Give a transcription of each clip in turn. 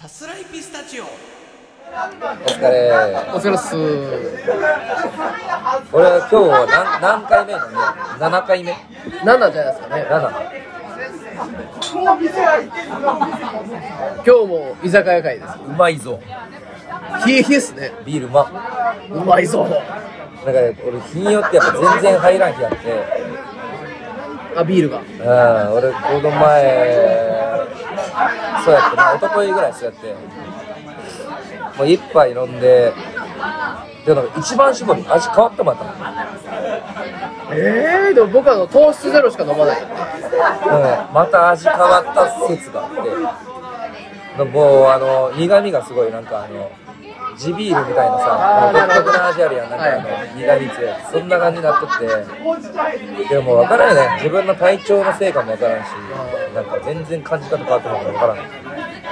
さすらいピスタチオ。お疲れ。お疲れっす。俺は今日何何回目だね7回目。7じゃないですかね。7今日も居酒屋会です。うまいぞ。冷え冷えっすね。ビールうま。うまいぞ。なんかね俺日によってやっぱ全然入らん日あって。あビールが。うん俺この前そうやってな一昨日ぐらいそうやって。もう一杯飲んででなんか一番搾り味変わったまた。えー、でも僕はあの糖質ゼロしか飲まない。うん、また味変わった説があって。もうあの苦味がすごいなんかあの地ビールみたいなさ独特な味あるやんなんかあの、は苦味強いそんな感じになっとって。でも分からんよね。自分の体調のせいかも分からんしなんか全然感じ方変わってるのか分からん。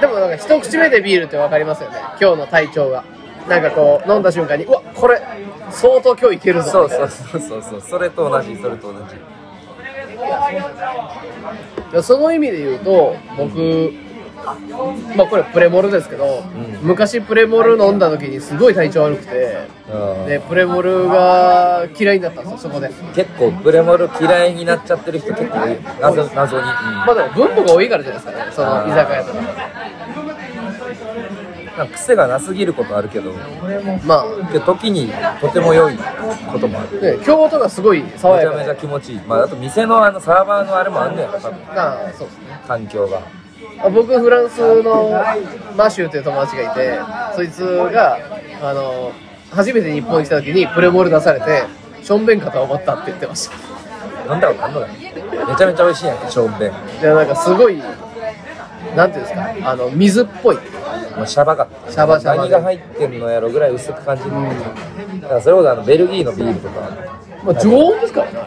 でもなんか一口目でビールって分かりますよね。今日の体調が。なんかこう飲んだ瞬間にうわこれ相当今日いけるぞ。そうそうそうそうそう。それと同じそれと同じ。その意味で言うと僕まあこれプレモルですけど、ん昔プレモル飲んだ時にすごい体調悪くてうん。でプレモルが嫌いになったんですよそこで。結構プレモル嫌いになっちゃってる人結構謎謎に、うん。まあでも分母が多いからじゃないですかねその居酒屋とか。なんか癖がなすぎることあるけど。まあ。時にとても良いこともある。ね京都がすごい爽やかで。めちゃめちゃ気持ちいい。まああと店のあのサーバーのあれもあんねやろ多分。ああそうですね。環境が。あ僕フランスのマシューという友達がいてそいつがあの初めて日本に来た時にプレモル出されてしょんべんかと思ったって言ってました。飲んだことあんのかめちゃめちゃ美味しいやんけしょんべんでなんかすごいなんていうんですかあの水っぽい。まあシャバかった。シャバシャバで。何が入ってんのやろぐらい薄く感じる、だからそれこそあのベルギーのビールとか。まあ常温ですからね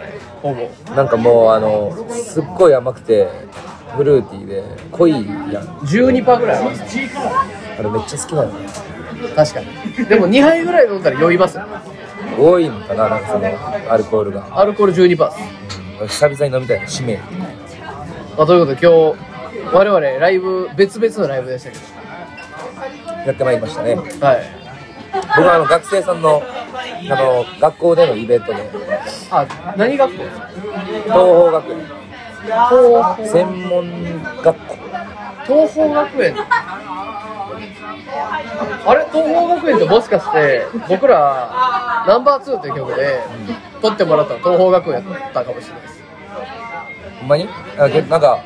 ほぼ。なんかもうあのすっごい甘くてフルーティーで濃い。やん12%ぐらい。ありますあれめっちゃ好きなの確かに。でも2杯ぐらい飲んだら酔いますよ。多いのかななんかそのアルコールが、アルコール12%です。うん、久々に飲みたいの使命まあ、ということで今日我々ライブ別々のライブでしたけやってまいりましたね。どはい。僕はあの学生さんのあの学校でのイベントで。あ何学校？東邦学園。東専門学校。東邦学園。あれ？東邦学園ってもしかして僕らナンバー2っていう曲で撮ってもらったの東邦学園やったかもしれないです。ほんまに？なんか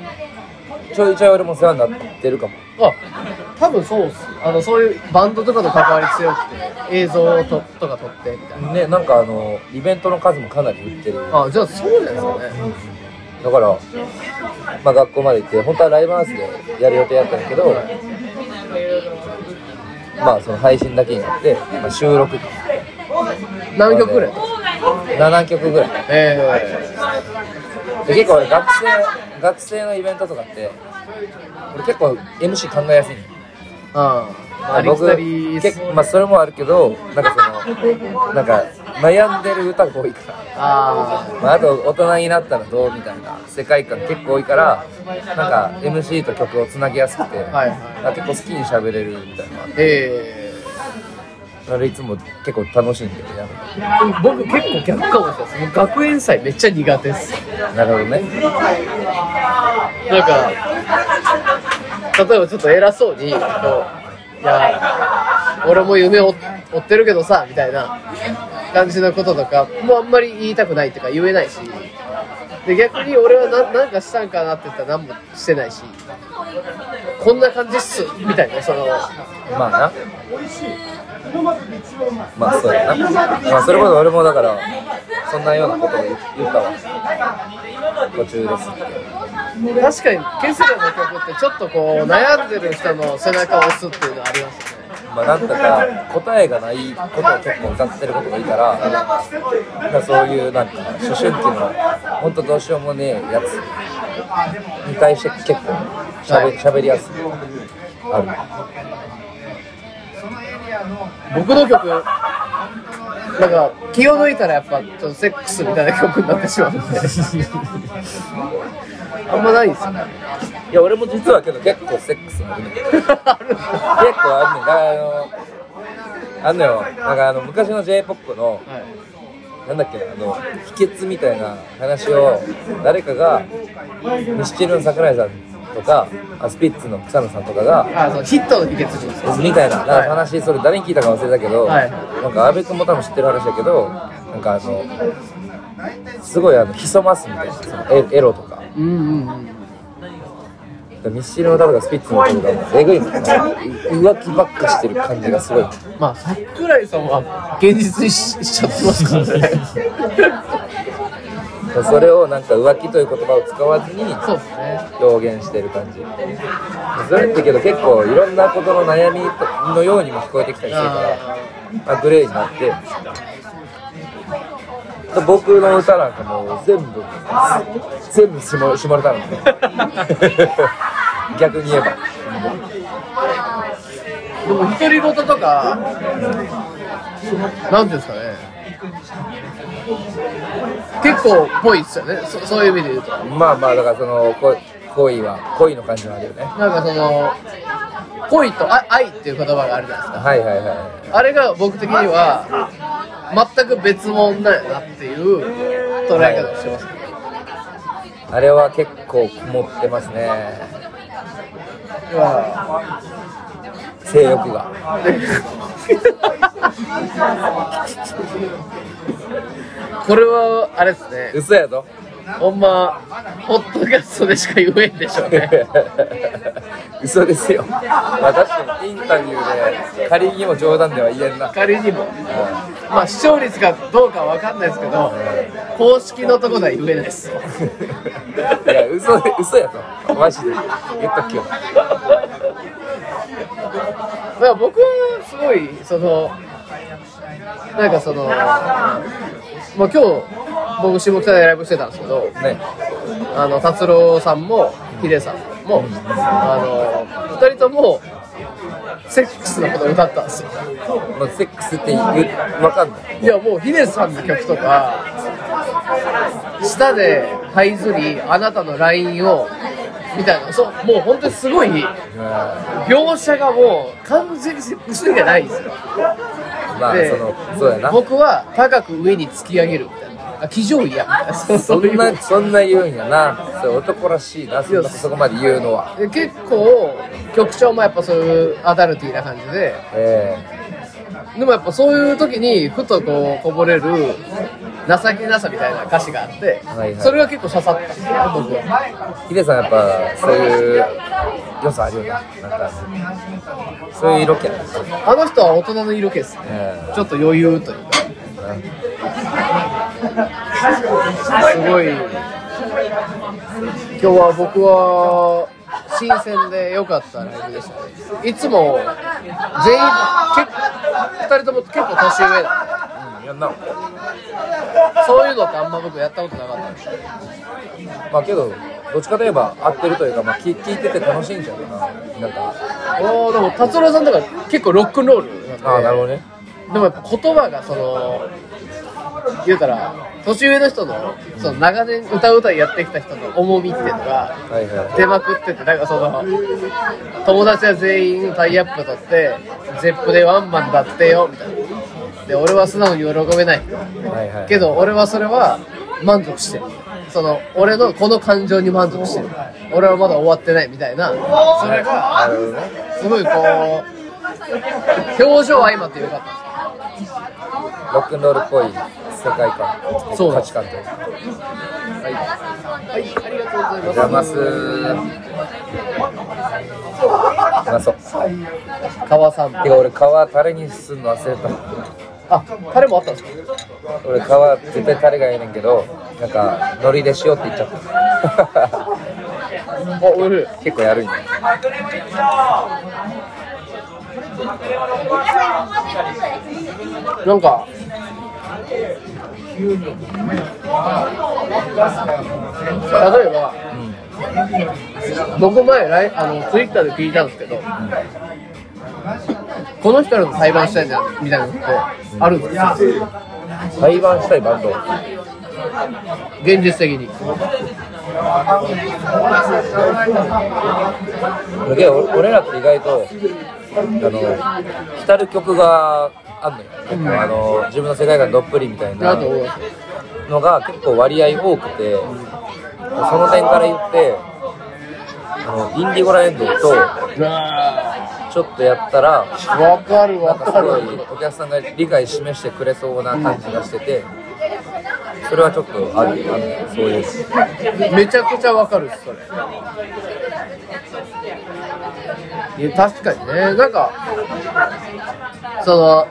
ちょいちょい俺も世話になってるかも。あ多分そうっす。あのそういうバンドとかの関わり強くて映像ととか撮ってみたいな。ねなんかあのイベントの数もかなり売ってる。あじゃあそうじゃないですかねだから、まあ、学校まで行って本当はライブハウスでやる予定やったんだけど、まあその配信だけになって、まあ、収録。何曲ぐらい？7曲ぐらい。えで結構俺学生学生のイベントとかって俺結構 MC 考えやすいのー、あああ僕結構まあそれもあるけどなんかそのなんか悩んでる歌が多いから。あまあ、あと大人になったらどうみたいな世界観結構多いからなんか MC と曲をつなぎやすくて、はいはい。結構好きに喋れるみたいな。ーえ。あれいつも結構楽しんでやるー、僕結構逆かもしれないです。学園祭めっちゃ苦手です。なるほどね。なんか例えばちょっと偉そうにこういや俺も夢を追ってるけどさみたいな感じのこととかもうあんまり言いたくないっていうか言えないしで逆に俺はななんかしたんかなって言ったら何もしてないしこんな感じっすみたいなそのまあな。まあそうやな。まあそれこそ俺もだからそんなようなことを言言ったわ。途中ですって。確かにケスラの曲ってちょっとこう悩んでる人の背中を押すっていうのはありますよね。まあなんとか答えがないことを結構歌ってることがいいからかそういうなんか思春期の本当どうしようもねえやつ。に対して結構しゃべ,、はい喋りやすいある。僕の曲なんか気を抜いたらやっぱちょっとセックスみたいな曲になってしまうんで あんまないですよねいや俺も実はけど結構セックスあるね。結構あるねだからあのあんのよ。なんかあの昔の j p o p のはいなんだっけなあの秘訣みたいな話を誰かがミスチルの桜井さんとかあスピッツの草野さんとかがあそうヒットの秘訣です。よみたいななんか話それ誰に聞いたか忘れたけど、はい。なんか阿部君も多分知ってる話だけどなんかあのすごいあの潜ますみたいなそのエエロとかうんうん。うん。ミスチルの歌とかスピッツの歌とかもえぐいん。ですよ浮気ばっかしてる感じがすごいまあ桜井さん。は現実にししちゃってますからねそれをなん。か浮気という言葉を使わずに表現してる感じそれってけど結構いろん。なことの悩みのようにも聞こえてきたりするからまあ、グレーになって僕の歌なんかもう全部全部下下ネタなんで。逆に言えば。でも独り言とかなんていうんですかね。結構っぽいっすよね。そそういう意味で言うと。まあまあだからその恋恋は恋の感じはあるよね。なんかその恋とあ愛っていう言葉があるじゃないですか。はいはいはい。あれが僕的には全く別物なんやなっていう捉え方をしてます、あれは結構こもってますね。性欲が。これはあれですね。嘘やぞほんまポッドキャストでしか言えんでしょうね。嘘ですよ、まあ、確かにインタビューで仮にも冗談では言えんな。仮にも。まあ視聴率がどうかわかんないですけど公式のとこでは言えないです。いや嘘で嘘やとマジで。言っとくよ。だから僕はすごいそのなんかそのまあ今日僕下北でライブしてたんですけどね。あの達郎さんもヒデさんもあの二人ともセックスのことを歌ったんですよ。もうセックスって言うわかんない。いやもうヒデさんの曲とか舌で這いずりあなたの LINE をみたいな。そうもう本当にすごい描写がもう完全にセックスじゃないんですよ。でまあそのそうやな。僕は高く上に突き上げるみたいな。あ騎乗位や。みたいなそんなそんな言うんやな。それ男らしいな。そんなそこまで言うのは。で結構曲調もやっぱそういうアダルティーな感じで。え。でもやっぱそういう時にふとこうこぼれる情けなさみたいな歌詞があって、はいはい。それが結構刺さったんですよね僕は。えヒデさんやっぱそういう良さあるよななんかそういう色気ある。ん。ですよ、あの人は大人の色気ですねえちょっと余裕というか。えすごい。今日は僕は新鮮で良かったライブでしたね。いつも全員結2人とも結構年上なんでうんやんな。そういうのってあんま僕やったことなかったんですまあけどどっちかといえば合ってるというか、まあ、聞聞いてて楽しいんじゃないかな。なんか。おーでも達郎さんとか結構ロックンロールなんでああなるほどね。でもやっぱ言葉がその言うたら年上の人のその長年歌う歌いやってきた人の重みっていうのが出まくっててなんかその友達は全員タイアップ取ってゼップでワンマンだってよみたいなで俺は素直に喜べない。はいはい。けど俺はそれは満足してる。その俺のこの感情に満足してる。俺はまだ終わってないみたいな。それがすごいこう表情相まってよかった。ロックンロールっぽい世界観。そう。価値観という。かはい、はい、ありがとうございます。うまそう。川さん。てか俺皮タレにすんの忘れたあタレもあったんですか？俺皮絶対タレがええねんけどなんか海苔で塩って言っちゃった。おおいしい。結構やるんや。なんか例えば僕前ライあのツイッターで聞いたんですけど、この人らの裁判したいじゃんみたいなのってあるんですか？裁判したいバンド。現実的に。すげえ俺俺らって意外とあの浸る曲があんのよ、結構あの自分の世界観どっぷりみたいなのが結構割合多くてその点から言ってあのインディゴラエンドとちょっとやったらわかるわ。なんかすごかるいお客さんが理解示してくれそうな感じがしててそれはちょっとあるあるそういうめちゃくちゃわかるっすそれ。いや確かにね。なんかその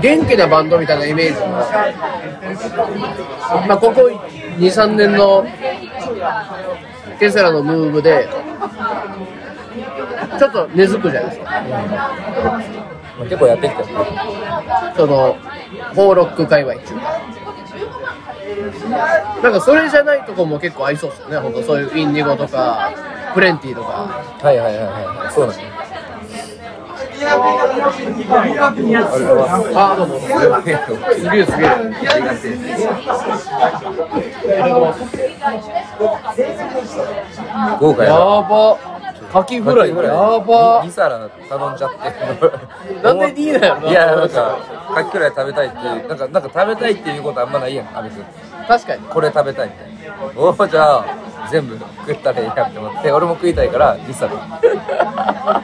元気なバンドみたいなイメージもまあここ23年のケセラのムーブでちょっと根付くじゃないですか。まあ結構やってきたよねそのホーロック界隈っていうか。なんかそれじゃないとこも結構合いそうですよね本当そういうインディゴとかプレンティとかはいはいはいはい。そうなんです。ねあどうも。すげえすげえ豪華ややなばカキフライ。やば。2皿頼んじゃって。なんで2だよな。いやなんかカキフライ食べたいっていうなんかなんか食べたいっていうことあんまないやんあ別に確かに。これ食べたいみたいな。おおじゃあ全部食ったらいいやって思って。俺も食いたいから2皿。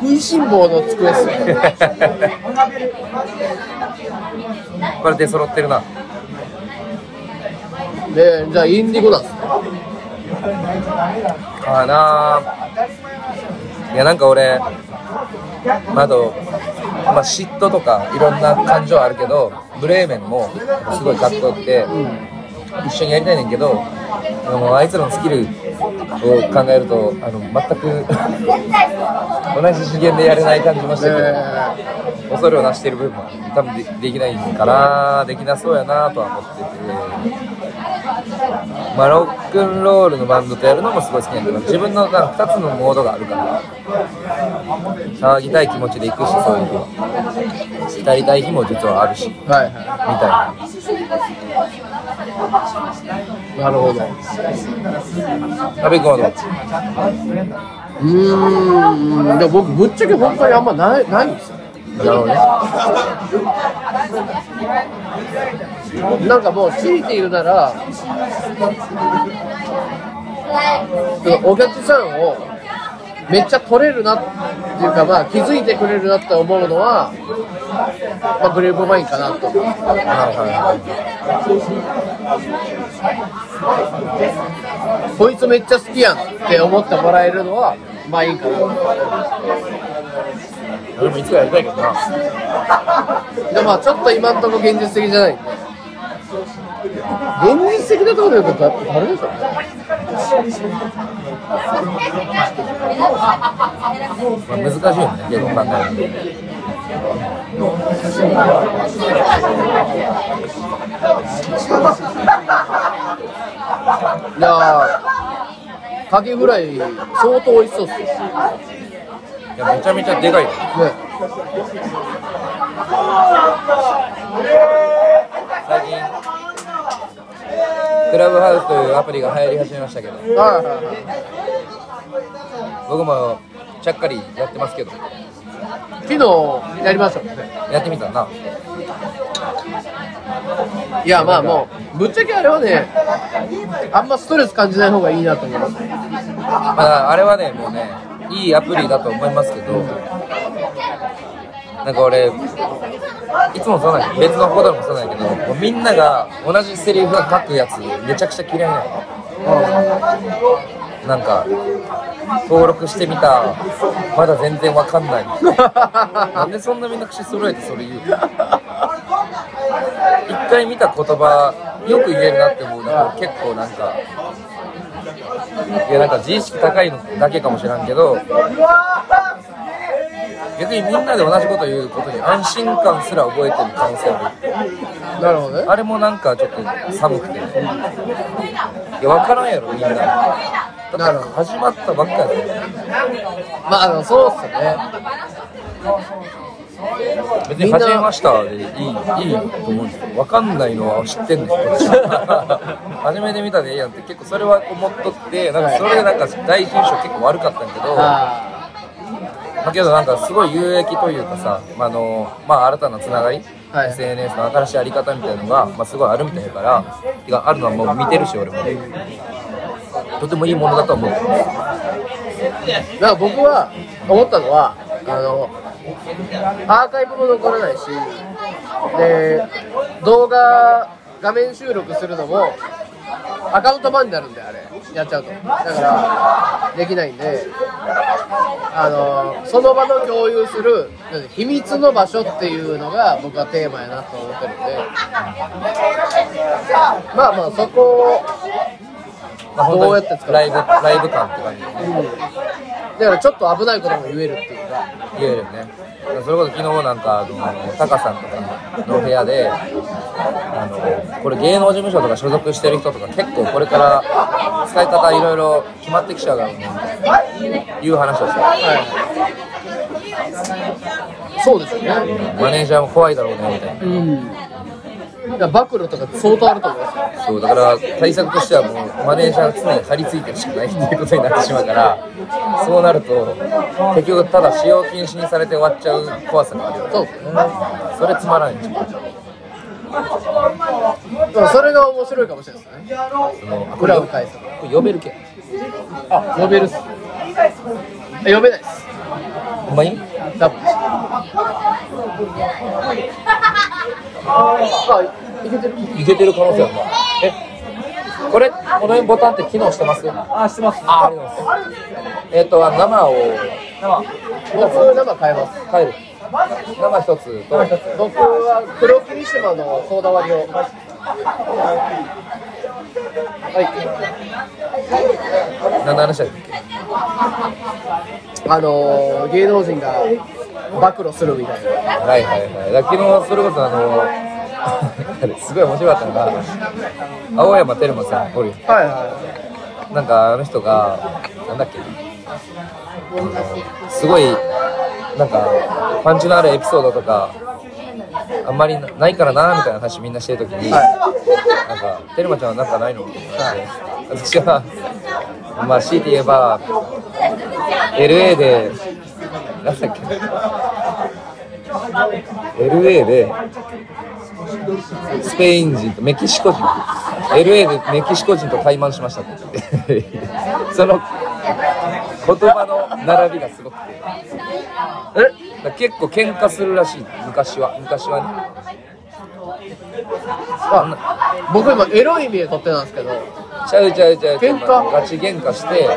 食いしん坊の机っすよ これで揃ってるな。でじゃあインディゴなんです。ねあないやなんか俺まあ、まあ、嫉妬とかいろんな感情あるけどブレーメンもすごいかっこよくて、一緒にやりたいねんけどあのあいつらのスキルを考えるとあの全く同じ次元でやれない感じもしてて、え恐れをなしている部分も多分でできないかなできなそうやなとは思ってて。まあ、ロックンロールのバンドとやるのもすごい好きなんだけど自分のなんか2つのモードがあるから騒ぎたい気持ちで行くしそういう日は。浸りたい日も実はあるしみー、はいはたい。いなるほど。な阿部君はどう？うーん。でも僕ぶっちゃけ本当にあんまないないんですよなるほどね なんかもう強いて言うならお客さんをめっちゃ取れるなっていうかまあ気づいてくれるなって思うのは、まあ、グレープマインかなと。思うはいはこいつめっちゃ好きやんって思ってもらえるのはまあいいかな。い俺もいつかやりたいけどな。でまあちょっと今んとこ現実的じゃない。んで現実的なところで言うとだ誰でしょうまあ、難しいよね結構考えるのいやーカキフライ相当美味しそうっすよ。ねいやめちゃめちゃでかいよ。最近クラブハウスというアプリが流行り始めましたけど。はいはいはい僕もちゃっかりやってますけど。昨日やりましたもんね。やってみたな。いやまあもうぶっちゃけあれはねあんまストレス感じない方がいいなと思います。まあ、あれはねもうねいいアプリだと思いますけどなんか俺いつもそうなんや別のことでもそうなんやけどもうみんなが同じセリフが書くやつめちゃくちゃ嫌いなの。なんか登録してみたまだ全然わかんない。なんでそんなみんな口揃えてそれ言うの？一回見た言葉よく言えるなって思うのが結構なんかいやなんか自意識高いのだけかもしれんけど逆にみんなで同じこと言うことに安心感すら覚えてる可能性ある。なるほどね。あれもなんかちょっと寒くて。いや分からんやろみんな。だって始まったばっかやで。まああのそうっすよね。別に初めましたでいいいいと思うんですけど分かんないのは知ってんです初 めて見たでいいやんって結構それは思っとってなんかそれでなんか第一印象結構悪かったんやけど、あだけどなんかすごい有益というかさ、まああのまあ、新たなつながり、はい。SNS の新しいやり方みたいなのが、まあ、すごいあるみたいだからてかあるのはもう見てるし俺も。とてもいいものだと思う。だから僕は思ったのはあのアーカイブも残らないしで動画画面収録するのもアカウント版になるんだよあれ。やっちゃうと。だからできないんで。あのその場の共有する秘密の場所っていうのが僕はテーマやなと思ってるんで。まあまあそこをどうやって使うライブライブ感って感じ。でだからちょっと危ないことも言えるっていうか。言えるよねそれこそ昨日なんかあのタカさんとかの部屋であのこれ芸能事務所とか所属してる人とか結構これから使い方いろいろ決まってきちゃうだろうねいう話をしてそうですよね。マネージャーも怖いだろうねみたいな。うん暴露とか相当あると思いますよ。そうだから対策としてはもうマネージャーが常に張り付いてるしかないっていうことになってしまうからそうなると結局ただ使用禁止にされて終わっちゃう怖さがあるよね。そう。ですねそれつまらんじゃん。でもそれが面白いかもしれないですね。その裏を返すこれ呼べるけあ呼べるっす。え呼べないですほんまに多分あいけてるいけてる可能性あるなえこれこの辺ボタンって機能してますあ、してます。あありがとうございますえっ、と生を僕生変えます変える生一つと僕は黒霧島のソーダ割りをはい。何の話だっけあのー、芸能人が暴露するみたいな。はいはいはい。だ昨日それこそあの すごい面白かったのが青山テルマさんおるよはいはなんかあの人がなんだっけ？すごいなんかパンチのあるエピソードとかあんまりないからなみたいな話みんなしてるときに、はなんか「テルマちゃんはなんかないの?」って言われて、私はまあ強いて言えば LA でなんだっけ LA でスペイン人とメキシコ人 LA でメキシコ人と対マンしましたって言って。その言葉の並びがすごくて。え？だ結構喧嘩するらしい。昔は。昔はね。あ僕今エロい意味で撮ってたんですけど。ちゃうちゃうちゃう喧嘩？まあガチ喧嘩して。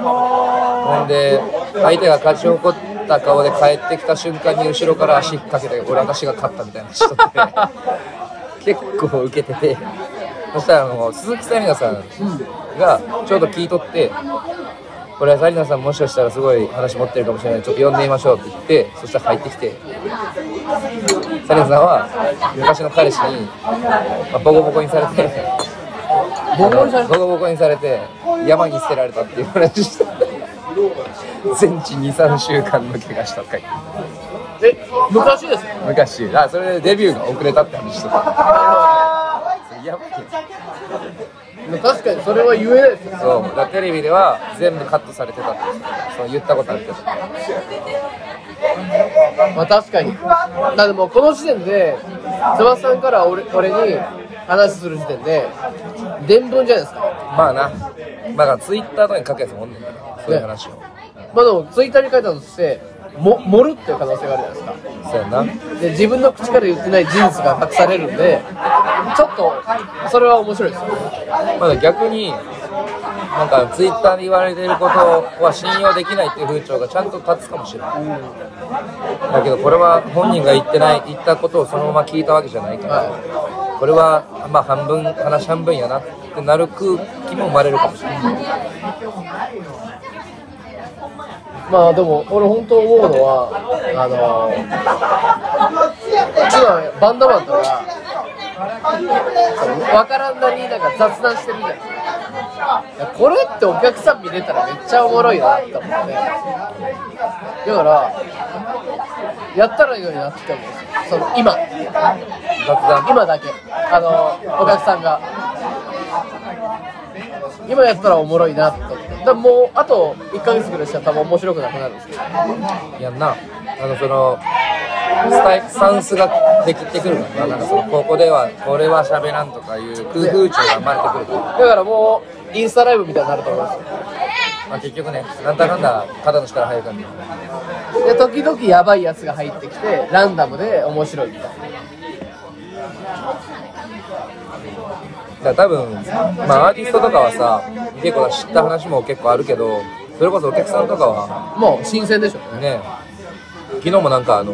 ほんで相手が勝ち誇った顔で帰ってきた瞬間に後ろから足引っ掛けて俺私が勝ったみたいな人って 結構受けてて。そしたらあの鈴木紗理奈さんがちょうど聞いとってこれは紗理奈さんもしかしたらすごい話持ってるかもしれない。ちょっと呼んでみましょうって言ってそしたら入ってきて。紗理奈さんは昔の彼氏に、まあ、ボコボコにされて。ボコボコにされボコボコにされて山に捨てられたっていう話して。全治23週間の怪我したとか言って。え昔ですね昔。あそれでデビューが遅れたって話してたやばいよ確かにそれは言えないですよそうだテレビでは全部カットされてたってそう言ったことあるけど。まあ確かに。だってもうこの時点で翼さんから俺俺に話する時点で伝聞じゃないですか。まあな。まあだからツイッターとかに書くやつもおんねんから。そういう話を。まあでもツイッターに書いたとしても盛るっていう可能性があるじゃないですか。そうやな。で自分の口から言ってない事実が隠されるんでちょっとそれは面白いですよ。まだ逆になんかツイッターで言われてることは信用できないっていう風潮がちゃんと立つかもしれない。だけどこれは本人が言ってない言ったことをそのまま聞いたわけじゃないからこれはまあ半分話半分やなってなる空気も生まれるかもしれないまあでも俺本当思うのはあの今バンドマンとか分からんなりになんか雑談してるじゃないですかこれってお客さん見れたらめっちゃおもろいなって思って。だからやったらいいようになってもその今。雑談。今だけ。あのお客さんが。今やったらおもろいなって思ってだもうあと1ヶ月ぐらいしたら多分面白くなくなるんですけど。やんな。あのそのスタイスタンスができてくるからな。なんかそのここではこれは喋らんとかいう空風潮が生まれてくるから、だからもうインスタライブみたいになると思います。よまあ、結局ねなんだかんだ肩の力入る感じ。で時々やばいやつが入ってきてランダムで面白いみたいな。だ多分まあアーティストとかはさ結構知った話も結構あるけどそれこそお客さんとかはもう新鮮でしょね。昨日もなんかあの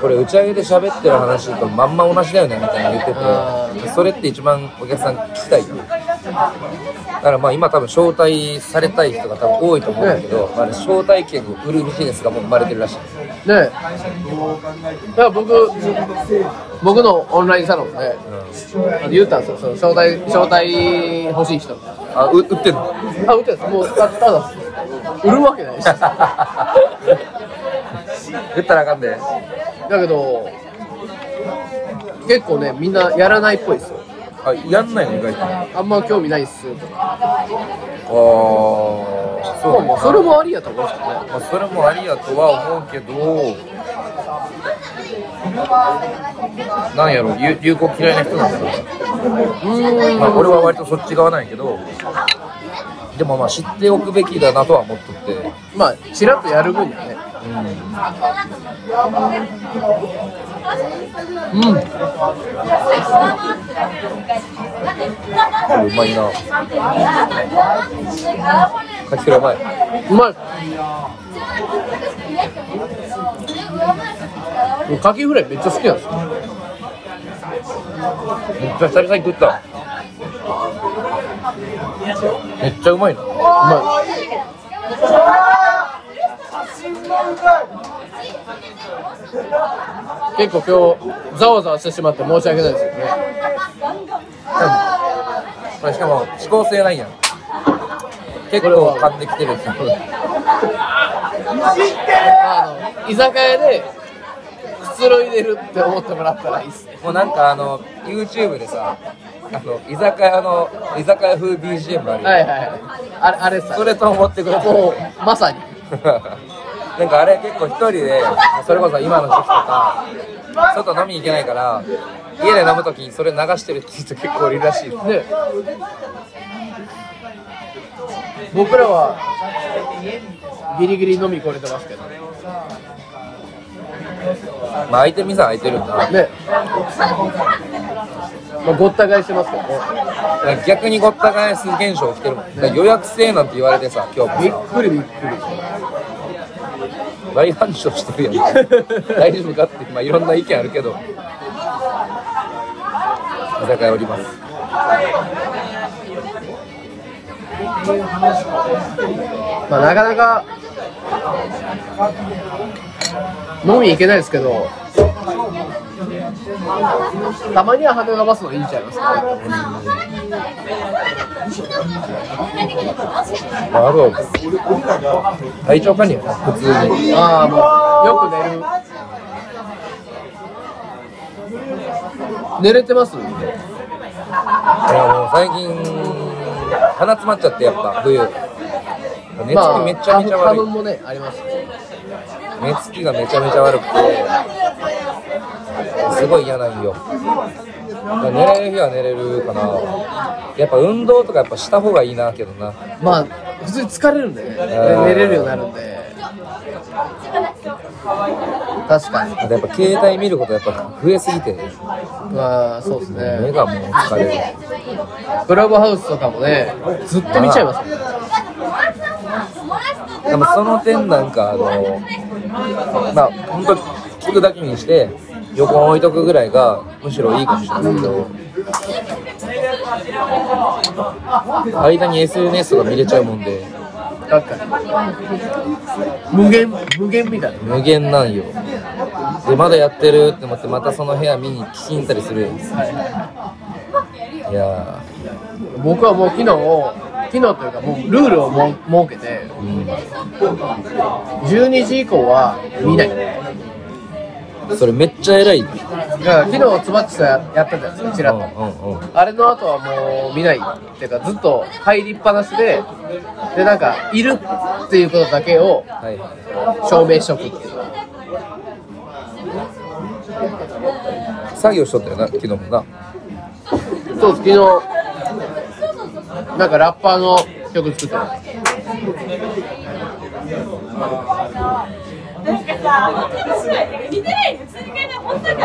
これ打ち上げで喋ってる話とまんま同じだよねみたいなの言あっててそれって一番お客さん聞きたいよ。だからまあ今多分招待されたい人が多分多いと思うんだけど、まあ、招待券を売るビジネスがもう生まれてるらしい。ね。えだから僕僕のオンラインサロンで、言ったんですよ。その招待招待欲しい人あう売ってんの？あ売ってるんです。もうたただ売るわけないし。だ 売ったらあかんで。けど結構ねみんなやらないっぽいですよ。あやんないの？意外と。ああんま興味ないっすとか。あそうまあそれもありやと思うんですけどね。まあ、それもありやとは思うけどなんやろ流流行嫌いな人なんだ。ろうまあ俺は割とそっち側なんやけどでもまあ知っておくべきだなとは思っとって。まあちらっとやる分にはね。うん。うん。うまいな。かきくらうまい。うまいもうカキフライめっちゃ好きなんですよ。めっちゃ久々に食っためっちゃうまいなうまい。結構今日ざわざわしてしまって申し訳ないですけどね。これしかも指向性ないやん。結構噛んできてるし あの居酒屋でくつろいでるって思ってもらったらいいっすね。もうなんかあの YouTube でさあの居酒屋の居酒屋風 BGM あるよ、はいはいはい。あれあれさ。それと思ってくれて。もうまさに。なんかあれ結構一人でそれこそ今の時期とか外飲みに行けないから家で飲む時にそれ流してるって人結構いるらしいね。僕らはギリギリ飲み来れてますけど。ねまあ空いてる店は空いてるんだ。ね。まあごった返してますけどね。逆にごった返す現象起きてるもんだから予約制なんて言われてさ今日びっもくりびっくり。大繁盛してるやん。大丈夫かって、まあ、いろんな意見あるけど。居酒屋おります。まあなかなか飲み行けないですけどたまには鼻がバスのいいんちゃいますか？ねまあ、あとは体調管理やな普通に。ああもうよく寝る。寝れてます？いやもう最近鼻詰まっちゃってやっぱ冬。寝つきめちゃめちゃ悪い、花粉もねあります寝つきがめちゃめちゃ悪くてすごい嫌なんよ。寝れる日は寝れるかな。やっぱ運動とかやっぱした方がいいなけどな。まあ普通に疲れるんでね。ん。寝れるようになるんで。確かに。あとやっぱ携帯見ることやっぱ増えすぎてまあそうです目ねがもう疲れる。クラブハウスとかもねずっと見ちゃいますでもその点なんかあのまあ本当聞くだけにして横に置いとくぐらいがむしろいいかもしれないけど間に SNS とか見れちゃうもんで。確かに。無限無限みたいな。無限なんよ。でまだやってるって思ってまたその部屋見に聞きに行ったりする。い。や僕はもう昨日昨日というかもうルールをも設けてーうん12時以降は見ないそれめっちゃ偉い。昨日つばっちとややったじゃないですかちらっと。あれの後はもう見ないっていうかずっと入りっぱなしででなんかいるっていうことだけをはいはい。証明しとくっていう作業しとったよな、昨日もな。そうです昨日なんかラッパーの曲作ってるなんかさ、本当にすごい。似てないの。続けて本当に。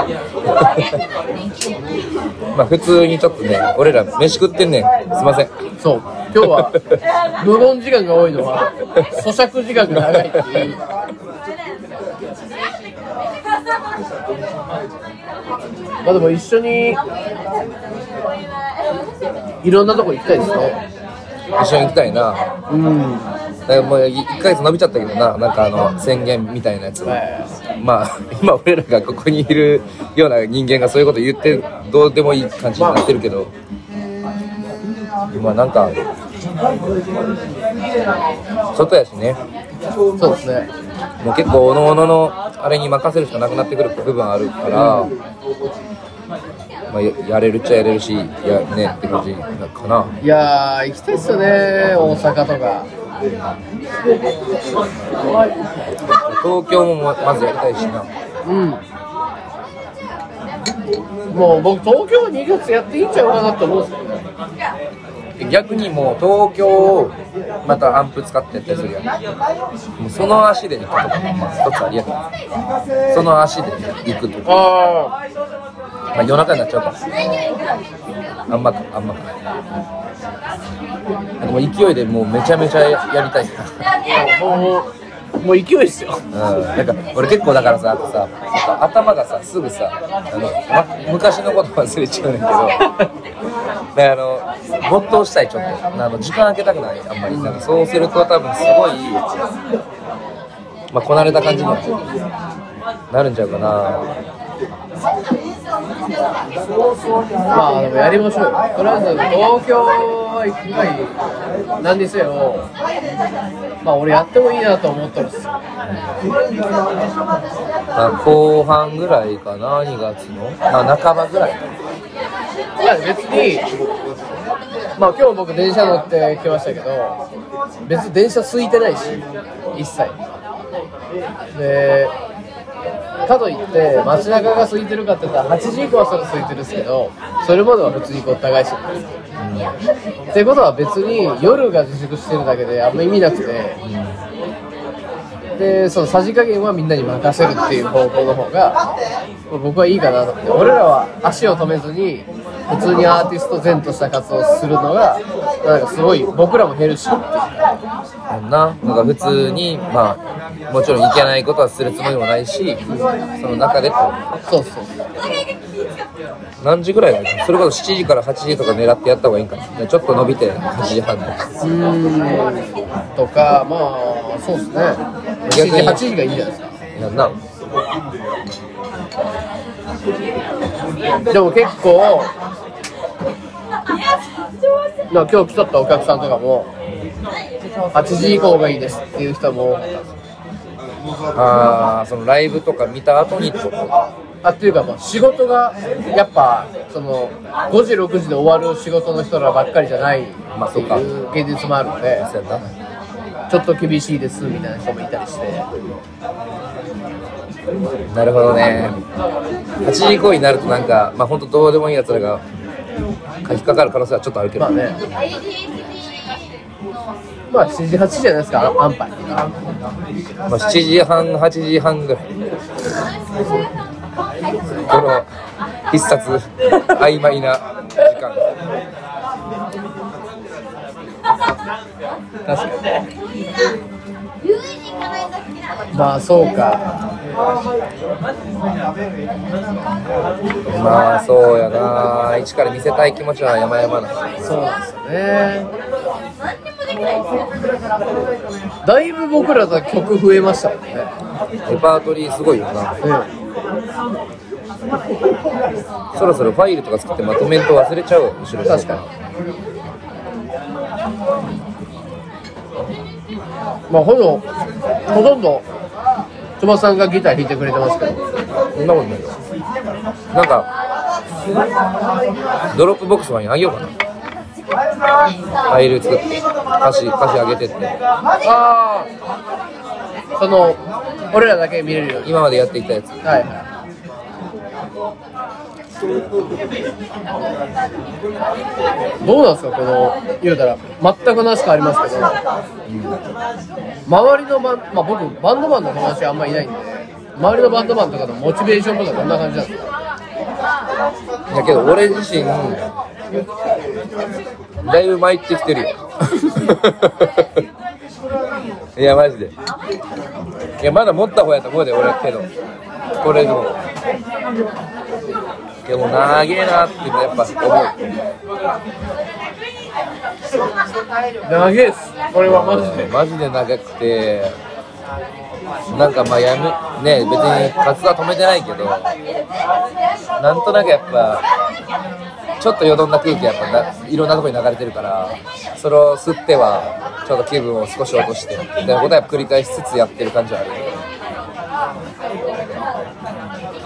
まあ普通にちょっとね、俺ら飯食ってんねん。すいません。そう今日は 無言時間が多いのは 咀嚼時間が長いっていう まあでも一緒にいろんなとこ行きたいですね一緒に行きたいな。うん。だからもう1ヶ月伸びちゃったけどな、なんかあの宣言みたいなやつ。まあ 今俺らがここにいるような人間がそういうこと言ってどうでもいい感じになってるけど、まあなんか外やしね、そうですね。もう結構おのおののあれに任せるしかなくなってくる部分あるから、まあややれるっちゃやれるし、やねって感じかな。いやー行きたいっすよね大阪とか。東京もまずやりたいしな。うん。もう僕東京2月やっていいんちゃうかなって思うんですけどね逆にもう東京をまたアンプ使ってやったりするやん。もうその足で行くとかもまあ一つありやその足で行くとか、あまあ、夜中になっちゃうか。あんまかあんまか。なんかもう勢いでもうめちゃめちゃやりたい。あもうもう勢いっすよ。うん、なんか俺結構だからささ頭がさすぐさあの、ま、昔のこと忘れちゃうねんけど。であの没頭したいちょっと。あの時間空けたくないあんまり。なんかそうすると多分すごいまあこなれた感じになるんちゃうかなまあでもやりましょうよ。とりあえず東京は一回何にせよ。まあ俺やってもいいなと思ってるっす。後半ぐらいかな2月の。まあ半ばぐらい。いや別にまあ今日僕電車乗ってきましたけど別に電車空いてないし一切。でかといって街中が空いてるかって言ったら8時以降はそれ空いてるんですけどそれまでは普通にごった返してるんですってことは別に夜が自粛してるだけであんま意味なくてでそのさじ加減はみんなに任せるっていう方向の方が僕はいいかなと思って。俺らは足を止めずに普通にアーティスト前とした活動をするのがなんかすごい僕らもヘルシーっていな。なんか普通にまあもちろんいけないことはするつもりもないしその中でそうそう何時ぐらいがいいの？それこそ7時から8時とか狙ってやった方がいいんかな？ちょっと伸びて8時半とか。うーん。とかまあそうですね。7時逆に。8時がいいんじゃないですか。やんなでも結構まあ今日来とったお客さんとかも8時以降がいいですっていう人もあーそのライブとか見た後にと？あっていうかまあ仕事がやっぱその5時6時で終わる仕事の人らばっかりじゃないってまあそっかいう現実もあるのでちょっと厳しいですみたいな人もいたりして。なるほどね。8時以降になるとなんかまあ本当どうでもいいやつらが書きかかる可能性はちょっとあるけど、まあね。まあ7時8時じゃないですかあ安牌。まあ、7時半8時半ぐらいこの必殺曖昧な時間。確か？にまあそうか。まあそうやな。一から見せたい気持ちは山々な。そうなんですよね。だいぶ僕らの曲増えましたもんね。レパートリーすごいよなそろそろファイルとか作ってまとめんと忘れちゃうよ後ろ確かに。まあほぼほとんど鳥羽さんがギター弾いてくれてますけど。うそんなことないよ。なんかドロップボックスとかにあげようかな。ファイル作って歌詞歌詞上げてって。ああその俺らだけ見れるように。今までやっていったやつ。はいはいどうなんですかこの言うたら。全く話変わりますけど、周りのバン、まあ、僕バンドマンの友達あんまいないんで。周りのバンドマンとかのモチベーションとかどんな感じなんですか？だけど俺自身だいぶ参ってきてるよ。いやマジで。いやまだ持った方やと思うで俺けど。これでも。けど長えなってやっぱ思う。長いです。これはマジで。マジで長くて。なんかまあやめね別に活動は止めてないけど。なんとなくやっぱちょっとよどんだ空気やっぱないろんなところに流れてるからそれを吸ってはちょっと気分を少し落としてみたいなことはやっぱ繰り返しつつやってる感じはある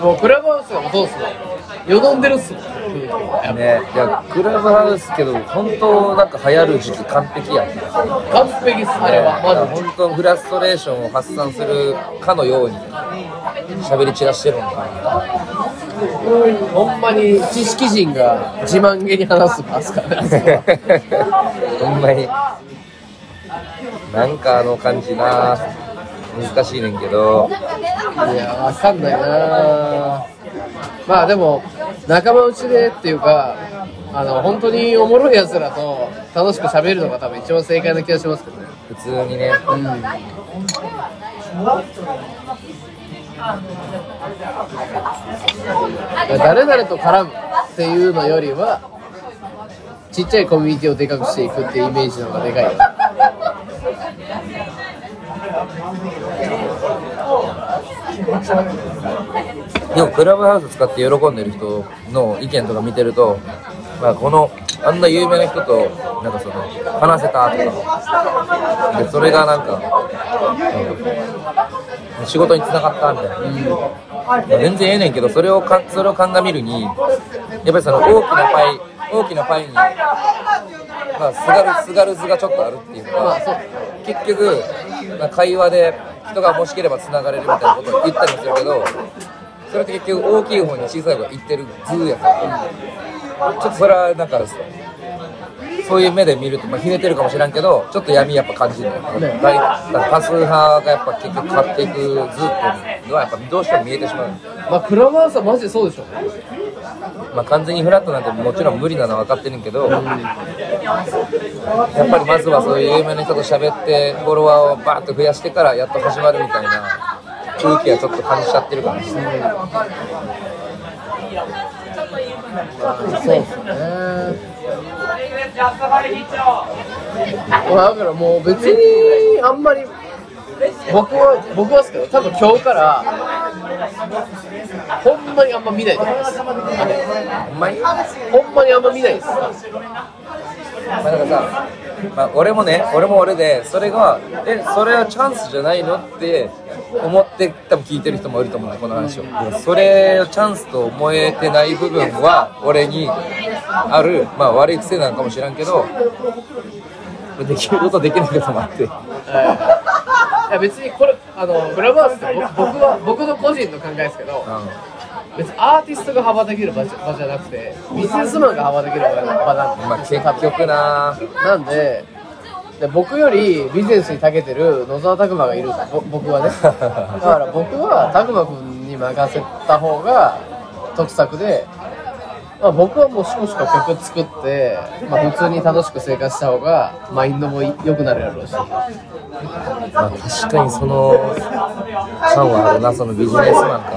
もうクラブハウスがもうそうっすねよどんでるっすもん。ねいやクラブハウスけど本当なんか流行る時期完璧やん。ぱ完璧っすあれは。マジで。本当フラストレーションを発散するかのように喋り散らしてるのかほんまに。知識人が自慢げに話すパスからねほんまに。なんかあの感じな難しいねんけど。いやわかんないな。まあでも仲間内でっていうかあの本当におもろいやつらと楽しく喋るのが多分一番正解な気がしますけどね。普通にね。誰々と絡むっていうのよりはちっちゃいコミュニティをでかくしていくっていうイメージの方がでかいでもクラブハウス使って喜んでる人の意見とか見てると、まあ、このあんな有名な人となんかその話せたとかでそれがなんか、うん仕事につながったみたいな、全然ええねんけどそれをかそれを鑑みるにやっぱりその大きなパイ大きなパイに、まあ、すがるすがる図がちょっとあるっていうか、結局、まあ会話で人がもしければつながれるみたいなことを言ったりもするけどそれって結局大きい方に小さい方が言ってる図やからちょっとそれはなんかそういう目で見ると、まあ、ひねってるかもしれんけどちょっと闇やっぱ感じるのよ、ね。大だから多数派がやっぱ結局買っていく図っていうのはやっぱどうしても見えてしまう。まあクラブハウスはマジでそうでしょ。まあ、完全にフラットなんてもちろん無理なのは分かってるんけど、やっぱりまずはそういう有名な人と喋ってフォロワーをバーッと増やしてからやっと始まるみたいな空気はちょっと感じちゃってるからねそうですねだからもう別にあんまり僕は僕はですけど多分今日からほんまにあんま見ないと思いますあれほんまにほんまにあんま見ないですまあ、なんかさ、まあ、俺もね俺も俺でそれがえそれはチャンスじゃないのって思って多分聞いてる人もいると思うねこの話を。それをチャンスと思えてない部分は俺にある、まあ、悪い癖なのかもしれんけどできることできないこともあって。い。や別にこれあのクラブハウス僕僕は僕の個人の考えですけど別にアーティストが羽ばたける場じゃ場じゃなくてビジネスマンが羽ばたける場場なんでまあ結局な。なんでで僕よりビジネスに長けてる野沢拓磨がいる。んですぼ僕はね。だから僕は拓磨君に任せた方が得策で、まあ、僕はもうしこしこ曲作って、まあ、普通に楽しく生活した方がマインドも良くなるやろうし。まあ確かにその感はあるなそのビジネスマンか。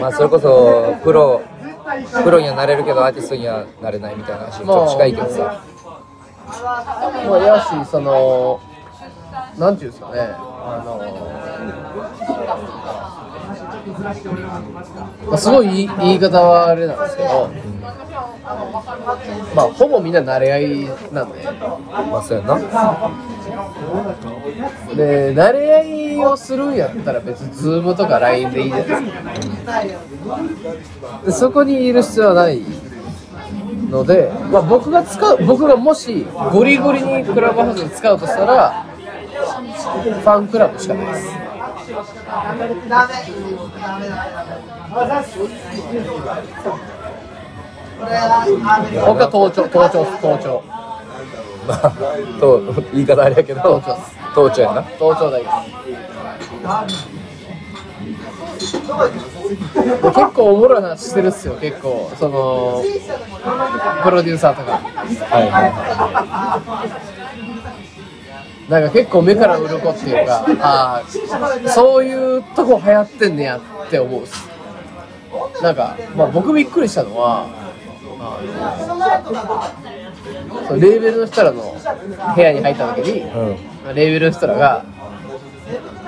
まあそれこそプロプロにはなれるけどアーティストにはなれないみたいな話にちょっと近いけどさ。まあやしそのなんていうんですかね。あのまあ、すごい言い方はあれなんですけど、まあほぼみんな慣れ合いなんでまあそうやなで慣れ合いをするんやったら別に Zoom とか LINE でいいじゃない。ですかでそこにいる必要はないので、まあ、僕が使う僕がもしゴリゴリにクラブハウスで使うとしたらファンクラブしかないです。他盗聴盗聴盗聴まあと言い方あれやけど盗聴盗聴やな盗聴だ。け結構おもろい話してるっすよ結構そのプロデューサーとかはいはいはいなんか結構目から鱗っていうかああそういうとこ流行ってんねやって思うなんか、まあ、僕びっくりしたのはそうレーベルの人らの部屋に入った時にいうん。レーベルの人らが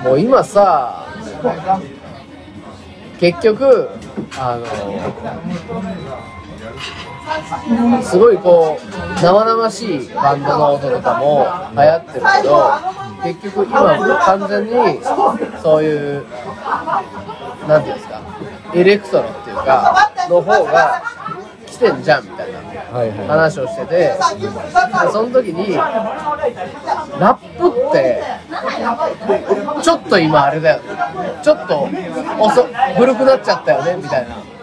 もう今さ結局あのすごいこう生々しいバンドの音とかも流行ってるけど結局今完全にそういうなんていうんですかエレクトロっていうかの方が来てんじゃんみたいな話をしててその時にラップってちょっと今あれだよちょっと遅古くなっちゃったよねみたいな。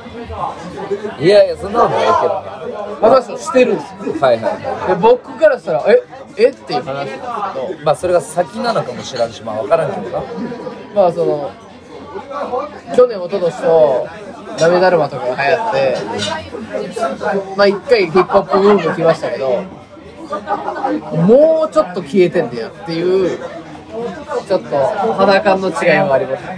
いやいやそんなことないけ話をしてるんですよどはいはい。で僕からしたらええっていう話。なんですけどまあそれが先なのかもしらんしまあ分からんけどな。まあその去年一昨年とダメだるまとかが流行ってまあ一回ヒップホップブーム来ましたけどもうちょっと消えてんねやっていうちょっと肌感の違いはありました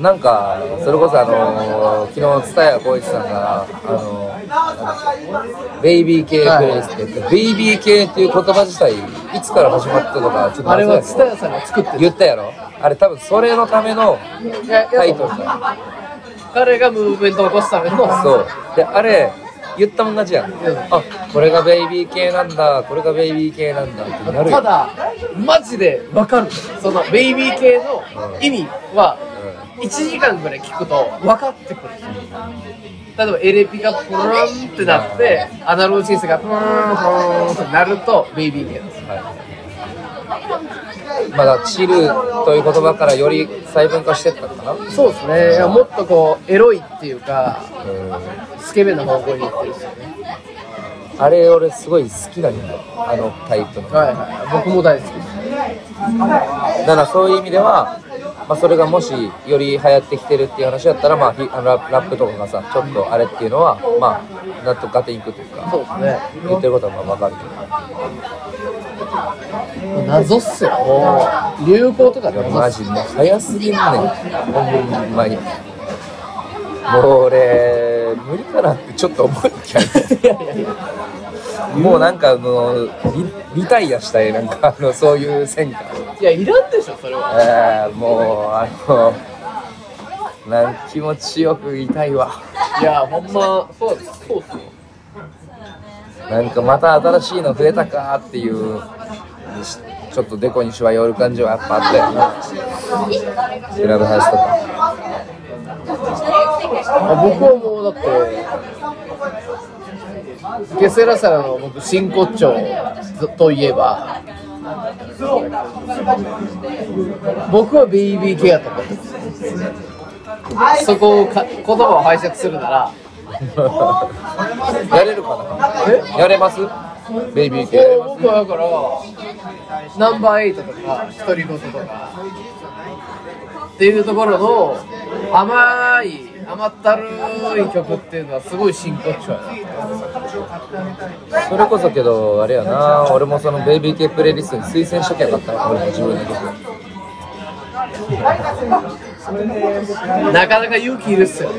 なんかそれこそあの昨日蔦谷浩一さんがあのなんだっけベイビー系プレイスって言ってベイビー系っていう言葉自体いつから始まったのかちょっとあれは蔦屋さんが作ってる言ったやろ？あれ多分それのためのタイトルだ。彼がムーブメントを起こすための。そう。であれ言ったもん勝ちやん。あこれがベイビー系なんだ。これがベイビー系なんだってなるよただマジで分かる。そのベイビー系の意味は1時間ぐらい聞くと分かってくる。例えばエレピがプルンってなってアナログシンセがプルンプルンってなるとベイビー系ですまだチルという言葉からより細分化してったのかな？そうですね。もっとこうエロいっていうかスケベな方向に行ってるんですよね。あれ俺すごい好きなんだよ。あのタイプの。はいはい。僕も大好きです。だからそういう意味では、まあ、それがもしより流行ってきてるっていう話だったら、まあ、ひあのララップとかがさちょっとあれっていうのはまあ納得がていくというかそうですね。言ってることはまあ分かるけど。謎っすよ。流行とかっすマジもう早すぎんねん。ほんまに。もう俺無理かなってちょっと思いやいやいやもうなんかあのリリタイアしたいなんかあのそういう線がいやいらんでしょそれは。えー、もうあのなん気持ちよくいたいわ。いやほんまそうそうっすよなんかまた新しいの増えたかっていうしちょっとデコにしわ寄る感じはやっぱあったよなクラブハウスとか。あ僕はもうだってゲセラサラの僕真骨頂といえば僕はベイビー系やと思ってます。そこをか言葉を拝借するなら やれるかな？やれます？ベイビー系僕はだからナンバーエイトとか独り言とかっていうところの甘い甘ったるい曲っていうのはすごい真骨頂やな。それこそけどあれやな俺もそのベイビー系プレイリストに推薦しときゃよかった。な俺も自分の曲。なかなか勇気いるっすよ。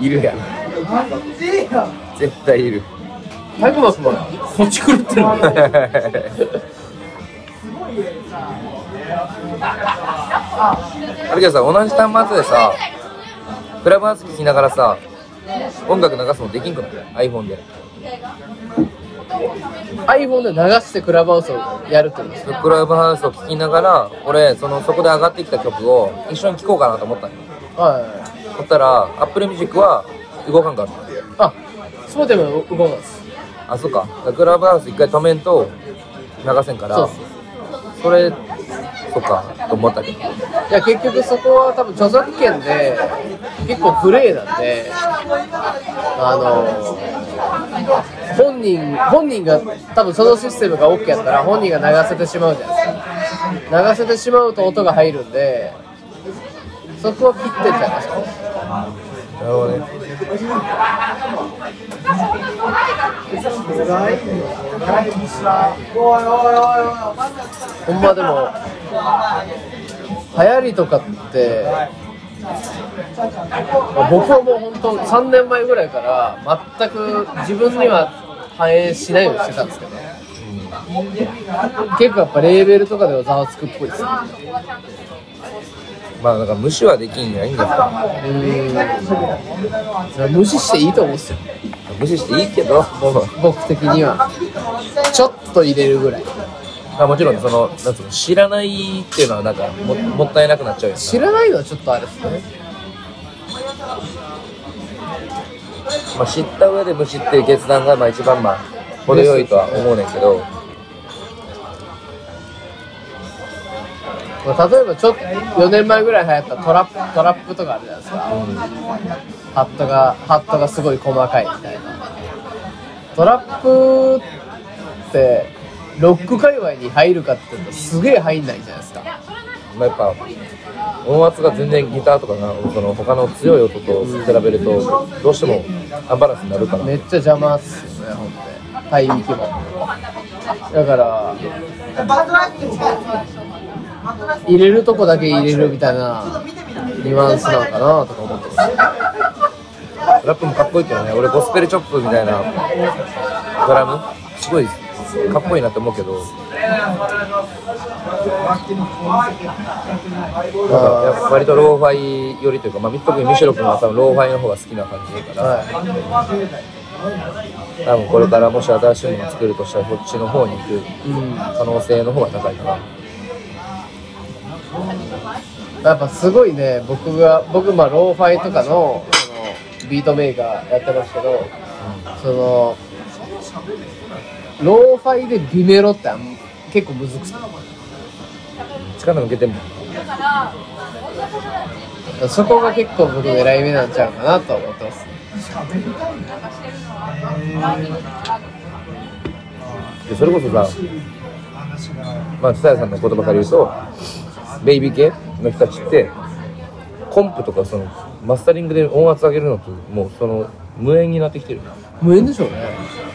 いるやん。絶対いる。たくまくんはこっち狂ってるあれけどさ同じ端末でさクラブハウス聴きながらさ音楽流すのできんくない？iPhone で。iPhone で流してクラブハウスをやるってこと？ですねクラブハウスを聴きながら俺そのそこで上がってきた曲を一緒に聴こうかなと思ったの。よはいそしたら Apple Music は動かんかった。あスポティも動かんです。あそっか。クラブハウス一回止めんと流せんからそれそっかと思ったけどいや結局そこは多分著作権で結構プレイなんであの本人本人が多分そのシステムが OK やったら本人が流せてしまうじゃないですか。流せてしまうと音が入るんでそこは切ってんじゃないですか。なるほどね。ほんまでも流行りとかって僕はもう本当3年前ぐらいから全く自分には反映しないようにしてたんですけど結構やっぱレーベルとかではざわつくっぽいですね。まあだから無視はできんじゃないんですかうーん無視していいと思うんですよ無視していいけど。僕的には。ちょっと入れるぐらい。まあもちろんそのなんつうの知らないっていうのはなんかももったいなくなっちゃうよ知らないのはちょっとあれですね。まあ、知った上で無視っていう決断がまあ一番まあ程よいとは思うねんけど。まあ例えばちょっと4年前ぐらい流行ったトラップトラップとかあるじゃないですかハットがハットがすごい細かいみたいな。トラップってロック界隈に入るかって言うとすげえ入んないじゃないですか。まあ、やっぱ音圧が全然ギターとかがその他の強い音と比べるとどうしてもアンバランスになるから。めっちゃ邪魔っすよねほんで帯域もだから入れるとこだけ入れるみたいなニュアンスなのかなとか思ってますラップもかっこいいけどね。俺ゴスペルチョップみたいなドラム？すごいかっこいいなって思うけど。なんかやっぱ割とローファイ寄りというか、まあ、特にミシェロ君は多分ローファイの方が好きな感じだから、は多分これからもし新しいもの作るとしたらこっちの方に行く、可能性の方が高いかな。やっぱすごいね僕が僕まあローファイとかのビートメーカーやってますけど、そのローファイでビメロってあん結構むずくて。力抜けてもそこが結構僕狙い目なんちゃうかなとは思ってます。でそれこそさまあ蔦屋さんの言葉から言うとベイビー系の人たちってコンプとかそのマスタリングで音圧上げるのともうその無縁になってきてる無縁でしょうね。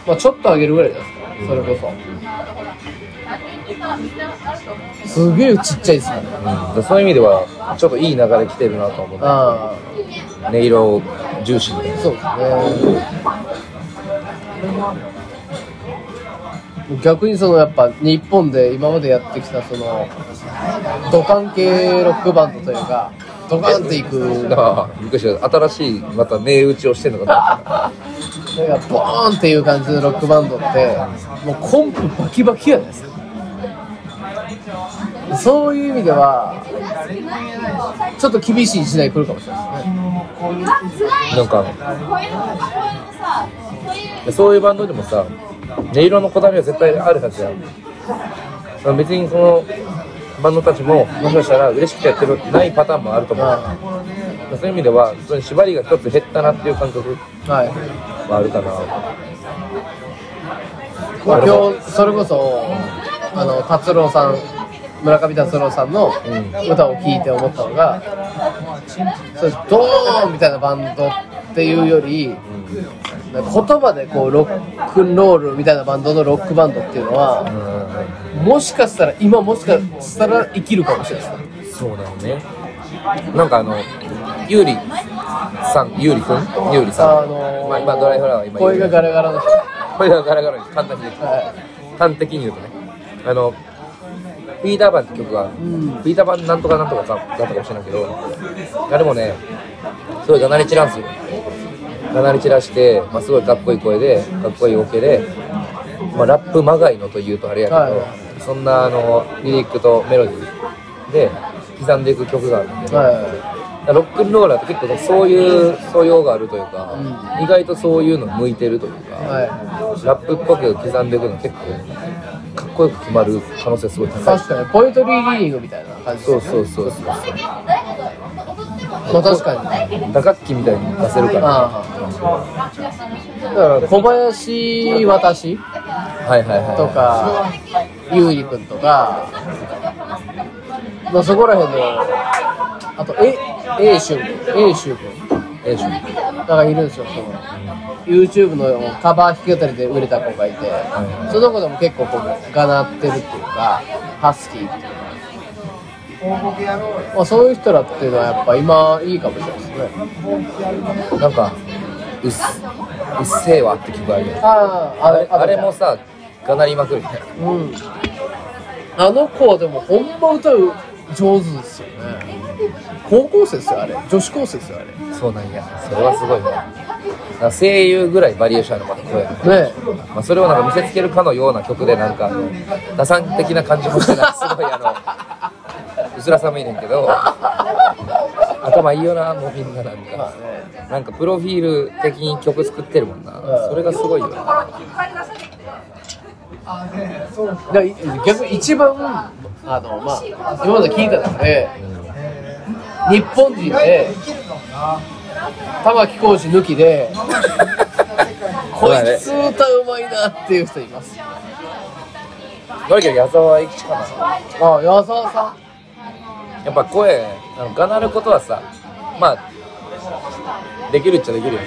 まあちょっと上げるぐらいじゃないですか。それこそ。すげえちっちゃいですね。うん、でそういう意味ではちょっといい流れ来てるなと思うあ音色重視みたいあなそうですね。逆にそのやっぱ日本で今までやってきたその土管系ロックバンドというかドカンっていくああびっくりした。新しいまた銘打ちをしてんのかそれがボーンっていう感じのロックバンドってもうコンプバキバキやないですかそういう意味ではちょっと厳しい時代来るかもしれないですね。となんかそういうバンドでもさ音色のこだわりは絶対あるはずやん。まあ別にそのバンドたちももしかしたら嬉しくてやってるないパターンもあると思う、そういう意味ではそれ縛りが一つ減ったなっていう感覚はい。はあるかな。まあ今日それこそあの達郎さん村上達郎さんの歌を聴いて思ったのが、それドーンみたいなバンドっていうより、言葉でこうロックンロールみたいなバンドのロックバンドっていうのは、もしかしたら今もしかしたら生きるかもしれないですね。そうだよね。なんかあのゆうりさんゆうりくん？ゆうりさん。あのーまあ、今ドライフラワー今声がガラガラの人。声がガラガラに簡単に言うとは端的に言うとね。あのピーターパンって曲が、ん。ピーターパンなんとかなんとかだったかもしれないけどあれもねすごいがなり散らんすよがなり散らして、まあ、すごいかっこいい声でかっこいいオケでまあ、ラップまがいのというとあれやけど、はい。はいそんなあのリリックとメロディーで刻んでいく曲があるんで、はロックンローラーって結構そういう素養があるというか、う意外とそういうの向いてるというか、い。はラップっぽく刻んでいくの結構かっこよく決まる可能性すごいい高い。確かに。ポエトリーリーディングみたいな感じそうそうそうそうまあ確かに。打楽器みたいに出せるから。ああだから小林私はいはいはいとかゆうりくんとかまあそこら辺のあとえ A しゅん A しゅんくんええしょなんかいるんですよその YouTube のカバー弾き語りで売れた子がいてその子でも結構こうがなってるっていうかハスキーっていうか。まあ、そういう人らっていうのはやっぱ今いいかもしれないですね。なんかうっすうっせぇわって曲ある。よあああれあれもさがなりまくるみたいなうん。あの子はでもほんま歌う上手ですよね。高校生ですよあれ。女子高生ですよあれ。ねそうなんや。それはすごいね声優ぐらいバリエーションあるまた声。がえ。まあ、それをなんか見せつけるかのような曲でなんかあの打算的な感じもしてなんかすごいあのうすら寒いねんけど頭いいよなもうみんななんまか。あねなんかプロフィール的に曲作ってるもんな。それがすごいよな。だからい逆に一番あのまあ今まで聞いた中で日本人で玉置浩二抜きでこいつ歌うまいなっていう人います。どれけど矢沢永吉かな。あ矢沢さやっぱ声あのがなることはさまあできるっちゃできるよ。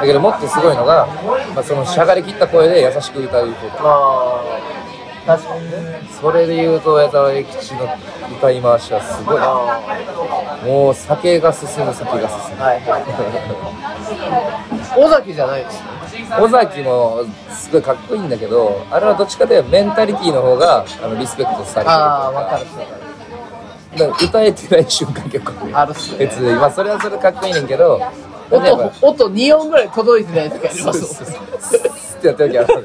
だけどもっとすごいのが、まあ、そのしゃがりきった声で優しく歌うこと。確かにね。それで言うと矢沢永吉の歌い回しはすごい。もう酒が進む酒が進む。はいはい。尾崎じゃないですね。尾崎もすごいかっこいいんだけどあれはどっちかというとメンタリティーの方があのリスペクトされてるああ分かるだから歌えてない瞬間結構ある。っすね。別にまあそれはそれでかっこいいねんけど音音2音ぐらい届いてない時ありそうます。そうそうスッってやった時ある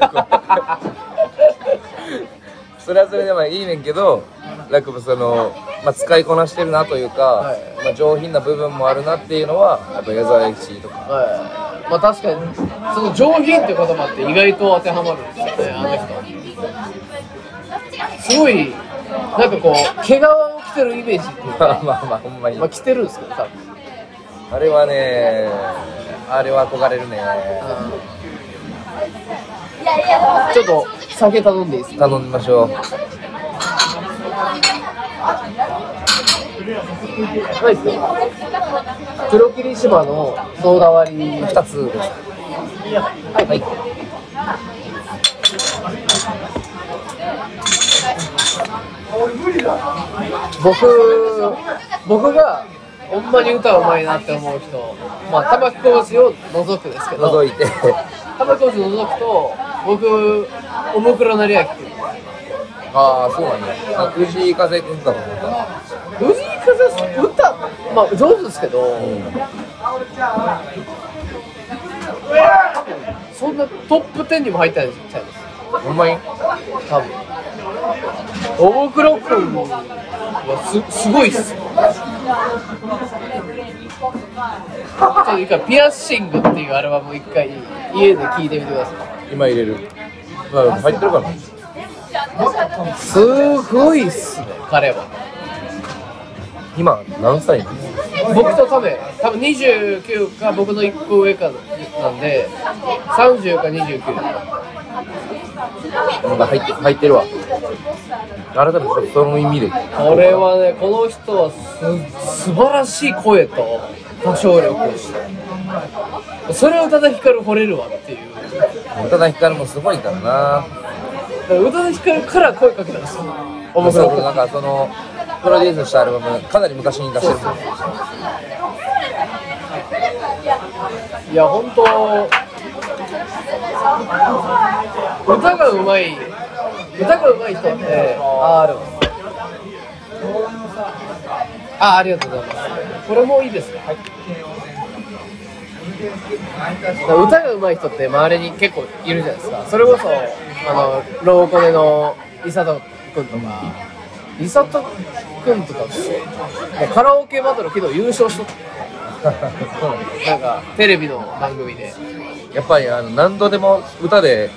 それはそれでまあいいねんけどなんかもうその、まあ、使いこなしてるなというか、はい。まあ、上品な部分もあるなっていうのはやっぱ矢沢永吉とか。はい。まあ確かにその上品っていう言葉って意外と当てはまるんですよねあの人すごいなんかこう毛皮を着てるイメージっていうか まあまあまあほんまに。まあ着てるんですけど多分。あれはねあれは憧れるね。ちょっと酒頼んでいいですか？頼みましょう。ないですか？黒霧島のソーダ割り。2つです。はい、はい、僕僕がほんまに歌うまいなって思う人まあ玉置浩二を除くですけど覗いて。玉置浩二除くと僕おもくろ成明。君ああそうなんだ。あ藤井風君かと思った。藤井風歌まあ上手ですけど、そんなトップ10にも入ってないんちゃいます？ほんまに？多分おもくんはすすごいっす。ちょっと一回ピアッシングっていうアルバム一回家で聴いてみてください。今入れる？まあ入ってるかな？すごいっすね彼は。今何歳なの僕と多分多分29か僕の1個上かなんで30か29なんか入って入ってるわ。改めてその意味で。これはねこの人はす素晴らしい声と歌唱力。をしてそれを宇多田ヒカル惚れるわっていう。宇多田ヒカルもすごいからな。宇多田ヒカルから声かけたんですよ面白くなんかそのプロデュースしたアルバムかなり昔に出してる。いや本当歌がうまい。歌がうまい人ってああるあありがとうございます。これもいいですかはい歌が上手い人って周りに結構いるじゃないですか。それこそあのローコネの伊佐藤君とか伊佐藤君とかカラオケバトル昨日優勝しとった。なんかテレビの番組で。やっぱりあの何度でも歌で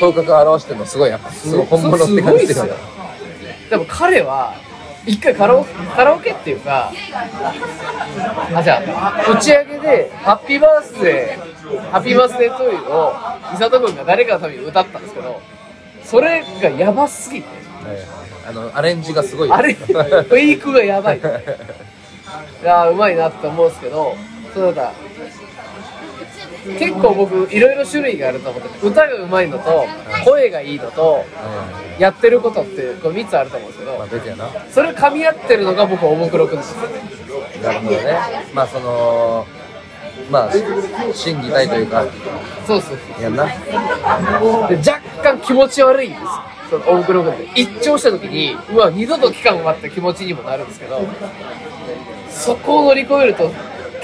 頭角を表してるのすごいやっぱすごい本物って感じするよすよでも彼は一回カラオカラオケっていうかあじゃあ打ち上げで「ハッピーバースデーハッピーバースデートゥーユー」を伊佐君が誰かのために歌ったんですけどそれがやばすぎて。あのアレンジがすごいあれフェイクがやばい。いやーうまいなって思うんですけどそうなんか結構僕いろいろ種類があると思ってて歌がうまいのと声がいいのとうやってることってこう3つあると思うんですけんまあど別やな。それ噛み合ってるのが僕おもくろくんですなるほどね。まあそのまあ心技体というか。そうそうそうやんな。で若干気持ち悪いんです。よそのおもくろくんって。一聴した時にうわ二度と期間を待った気持ちにもなるんですけどそこを乗り越えると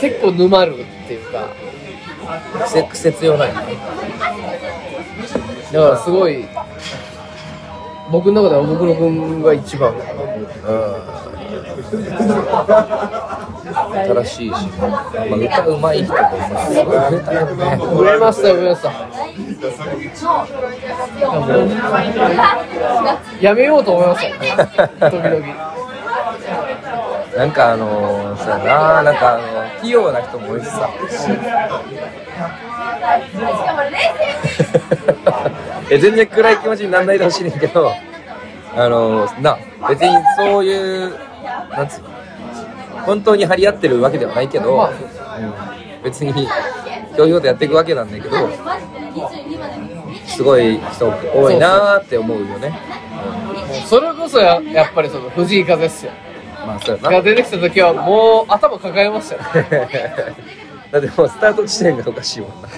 結構沼るっていうか癖癖強ない。だからすごい僕の中ではおもくろくんが一番。新しいし、まあ、歌うまい人もす。ごい増えたよね増えました増えましたやめようと思いました時々。なんかあのー、そうやな。なんかあのー器用な人も多いしさ。え全然暗い気持ちにならないでほしいねんけどあのー、な別にそういうなんつうの本当に張り合ってるわけではないけど、まあうん、別にひょうひょうとやっていくわけなんだけどすごい人多いなーって思うよね。それこそややっぱりその藤井風ですよ。まあそうやな。が出てきた時はもう頭抱えましたよ だってもうスタート地点がおかしいもんな。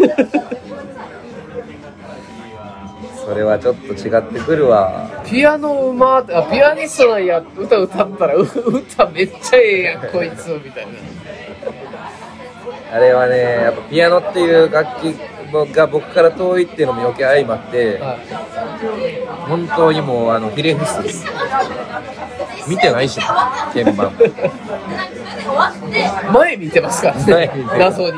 それはちょっと違ってくるわ。ピアノうまーあピアニストや歌歌ったらう歌めっちゃええやんこいつみたいな。あれはねやっぱピアノっていう楽器が僕から遠いっていうのも余計相まっては本当にもうあのひれ伏すです見てないしな鍵盤い前見てますからね前見てる謎に。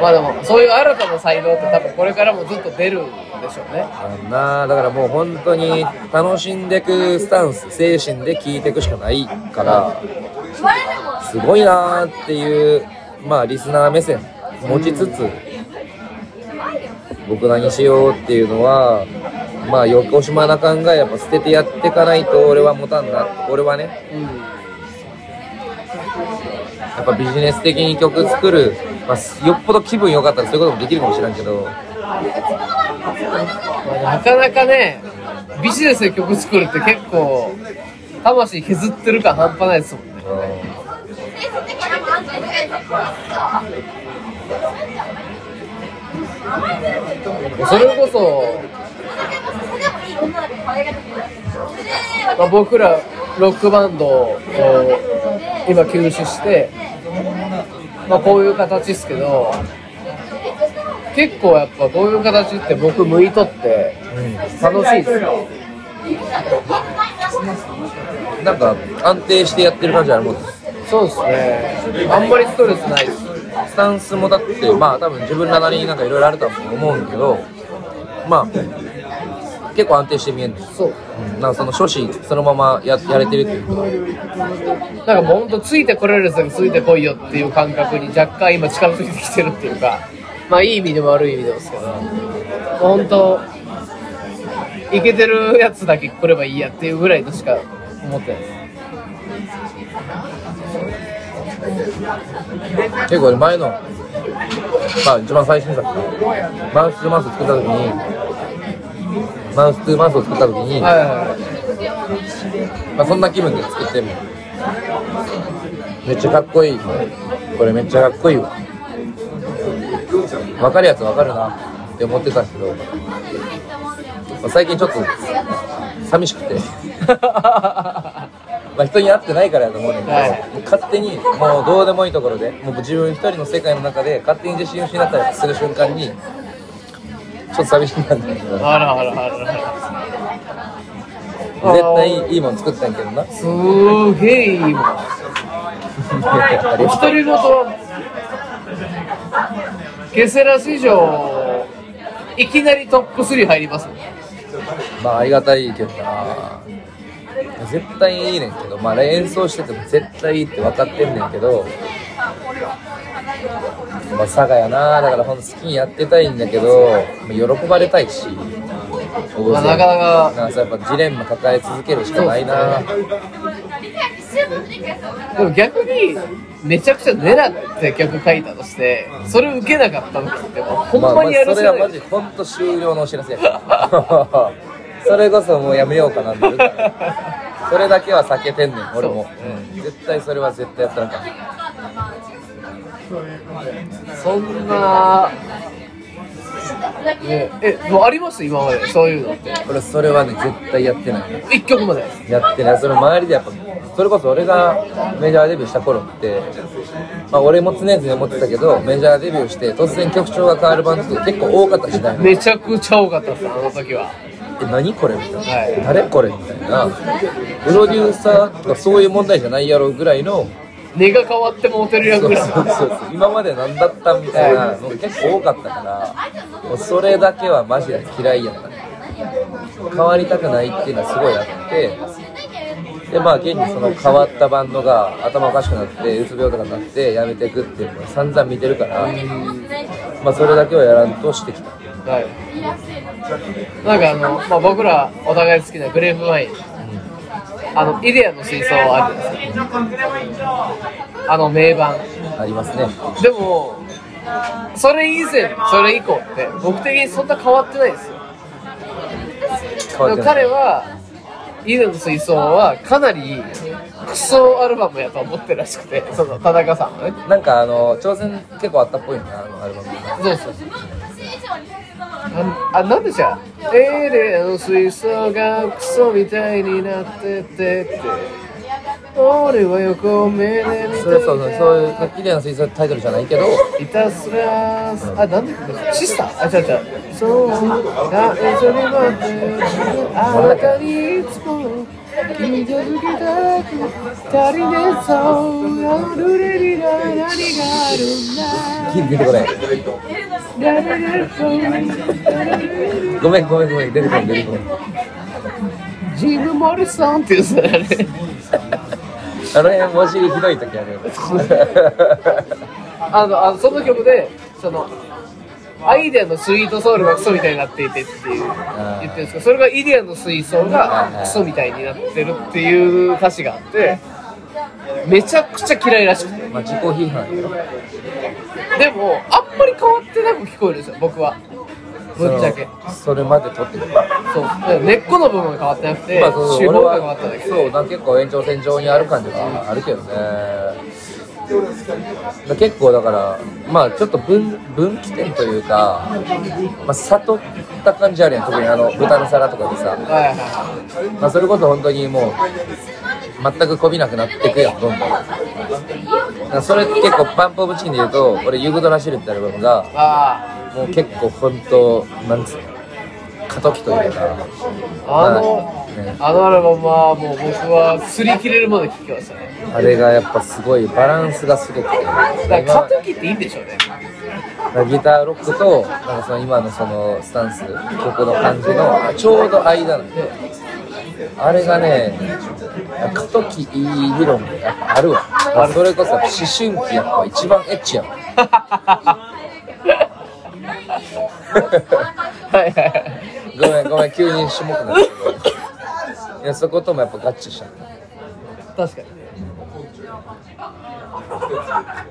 まあでもそういう新たな才能って多分これからもずっと出るんでしょうね。あのなだからもう本当に楽しんでくスタンス精神で聴いていくしかないからすごいなーっていうまあリスナー目線持ちつつ僕何しようっていうのはまあ横島な考えやっぱ捨ててやっていかないと俺は持たんな俺はね。うんやっぱビジネス的に曲作る、まあ、よっぽど気分良かったらそういうこともできるかもしれんけど。まあなかなかねビジネスで曲作るって結構魂削ってる感半端ないですもんねそれこそ、まあ、僕らロックバンドを今休止して、まあ、こういう形ですけど結構やっぱこういう形って僕向いとって楽しいですよ。なんか安定してやってる感じあるもんそうですね。あんまりストレスないですスタンスもだってまあ多分自分らなりになんかいろいろあるとは思うんだけどまあ結構安定して見えるそう。なんかその初心そのままややれてるっていうか。なんかもうほんとついてこれるやつだけついてこいよっていう感覚に若干今近づいてきてるっていうか。まあいい意味でも悪い意味でもですけど。本当いけてるやつだけ来ればいいやっていうぐらいとしか思ってないです結構俺前のまあ一番最新作。マウス2マウス作った時にマウス2マウスを作った時に、はいはいはい。まあ、そんな気分で作ってもめっちゃかっこいい。これめっちゃかっこいいわ。分かるやつ分かるな。って思ってたけど、まあ最近ちょっと寂しくて まあまあ、人に会ってないからやと思うねんけど、はい。勝手にもうどうでもいいところでもう自分一人の世界の中で勝手に自信を失ったりする瞬間にちょっと寂しくなるんだけど。絶あらあらあらあら。対いいもん作ったんやけどな。すげえいいもん。お 独り言はケセラ史上いきなりトップ3入りますまあありがたいけどな絶対いいねんけどまあ演奏してても絶対いいって分かってんねんけどまあ佐賀やなだからほんと好きにやってたいんだけどまあ喜ばれたいしまあなかなかなやっぱジレンマ抱え続けるしかないな、でも逆にめちゃくちゃ狙って曲書いたとしてそれ受けなかった時ってほんまにやるまあそれはマジ本当終了のお知らせや。それこそもうやめようかなって。なるからそれだけは避けてんねん俺も、うん、絶対それは絶対やったらあかん。そんな、ね、えもうあります？今までそういうのって。俺それはね絶対やってない。一曲まで？やってない。その周りでやっぱそれこそ俺がメジャーデビューした頃って、まあ、俺も常々思ってたけどメジャーデビューして突然曲調が変わるバンドって結構多かった時代。めちゃくちゃ多かったですあの時はえ何これみたいな、はい誰これみたいな。プロデューサーとかそういう問題じゃないやろうぐらいの。根が変わってもそうそうそう。今まで何だったみたいなのが結構多かったからもうそれだけはマジで嫌いやった。ね変わりたくないっていうのはすごいあってでまあ現にその変わったバンドが頭おかしくなってうつ病とかになってやめていくっていうのを散々見てるからまあそれだけはやらんとしてきた。はいなんかあの、まあ、僕らお互い好きなグレープワイン。あのイデアの水槽あるじゃないですか。あの名盤。ありますね。でもそれ以前それ以降って僕的にそんな変わってないですよ。で彼はイデアの水槽はかなりクソアルバムやと思ってるらしくてその田中さんはね。なんかあの挑戦結構あったっぽいなあのアルバム。そうそうそうああなんでじゃあ？エレの水槽がクソみたいになっててって。俺は横目で見てそれそうそうそういう綺麗な水槽タイトルじゃないけど。いたすら。あなんだっけ？シスター？あ違う違う。そうだ。えそれまであなたにいつも君と好きだく足りねえぞあのレリが何があるんだ出てこないごめんごめんごめん出てこない出てこないジム・モリソンっていうさあれあの辺文字ひどい時あるよねあのあのその曲でそのアイデアのスイートソウルがクソみたいになっていてっていう言ってるんですけどそれがイデアの水槽がクソみたいになってるっていう歌詞があってめちゃくちゃ嫌いらしくて。まあ自己批判よ。でもあんまり変わってなく聞こえるんですよ僕は。ぶっちゃけ。それまで取ってくる。そう。根っこの部分が変わってなくてまあそうそう俺手法が変わっただけはそうなんか結構延長線上にある感じがあるけどね。だ結構だからまあちょっと分分岐点というか、まあ、悟った感じあるやん。特にあの豚の皿とかでさ、まあ、それこそ本当にもう全くこびなくなっていくやんどんどん。だからそれ結構パンプオブチキンで言うと俺「ユグドラシル」ってアルバムがもう結構本当なんつうの過渡期というか。ああのまあねあのアルバムはもう僕は擦り切れるまで聴きましたね。あれがやっぱすごいバランスがすごくて。だ過渡期っていいんでしょうね。ギターロックとなんかその今のそのスタンス曲の感じのちょうど間なんであれがね過渡期いい理論がやっぱあるわ。それこそ思春期やっぱ一番エッチやもん はいはいはいごめんごめん急に種目なったけどいやそこともやっぱ合致した。確かに。ね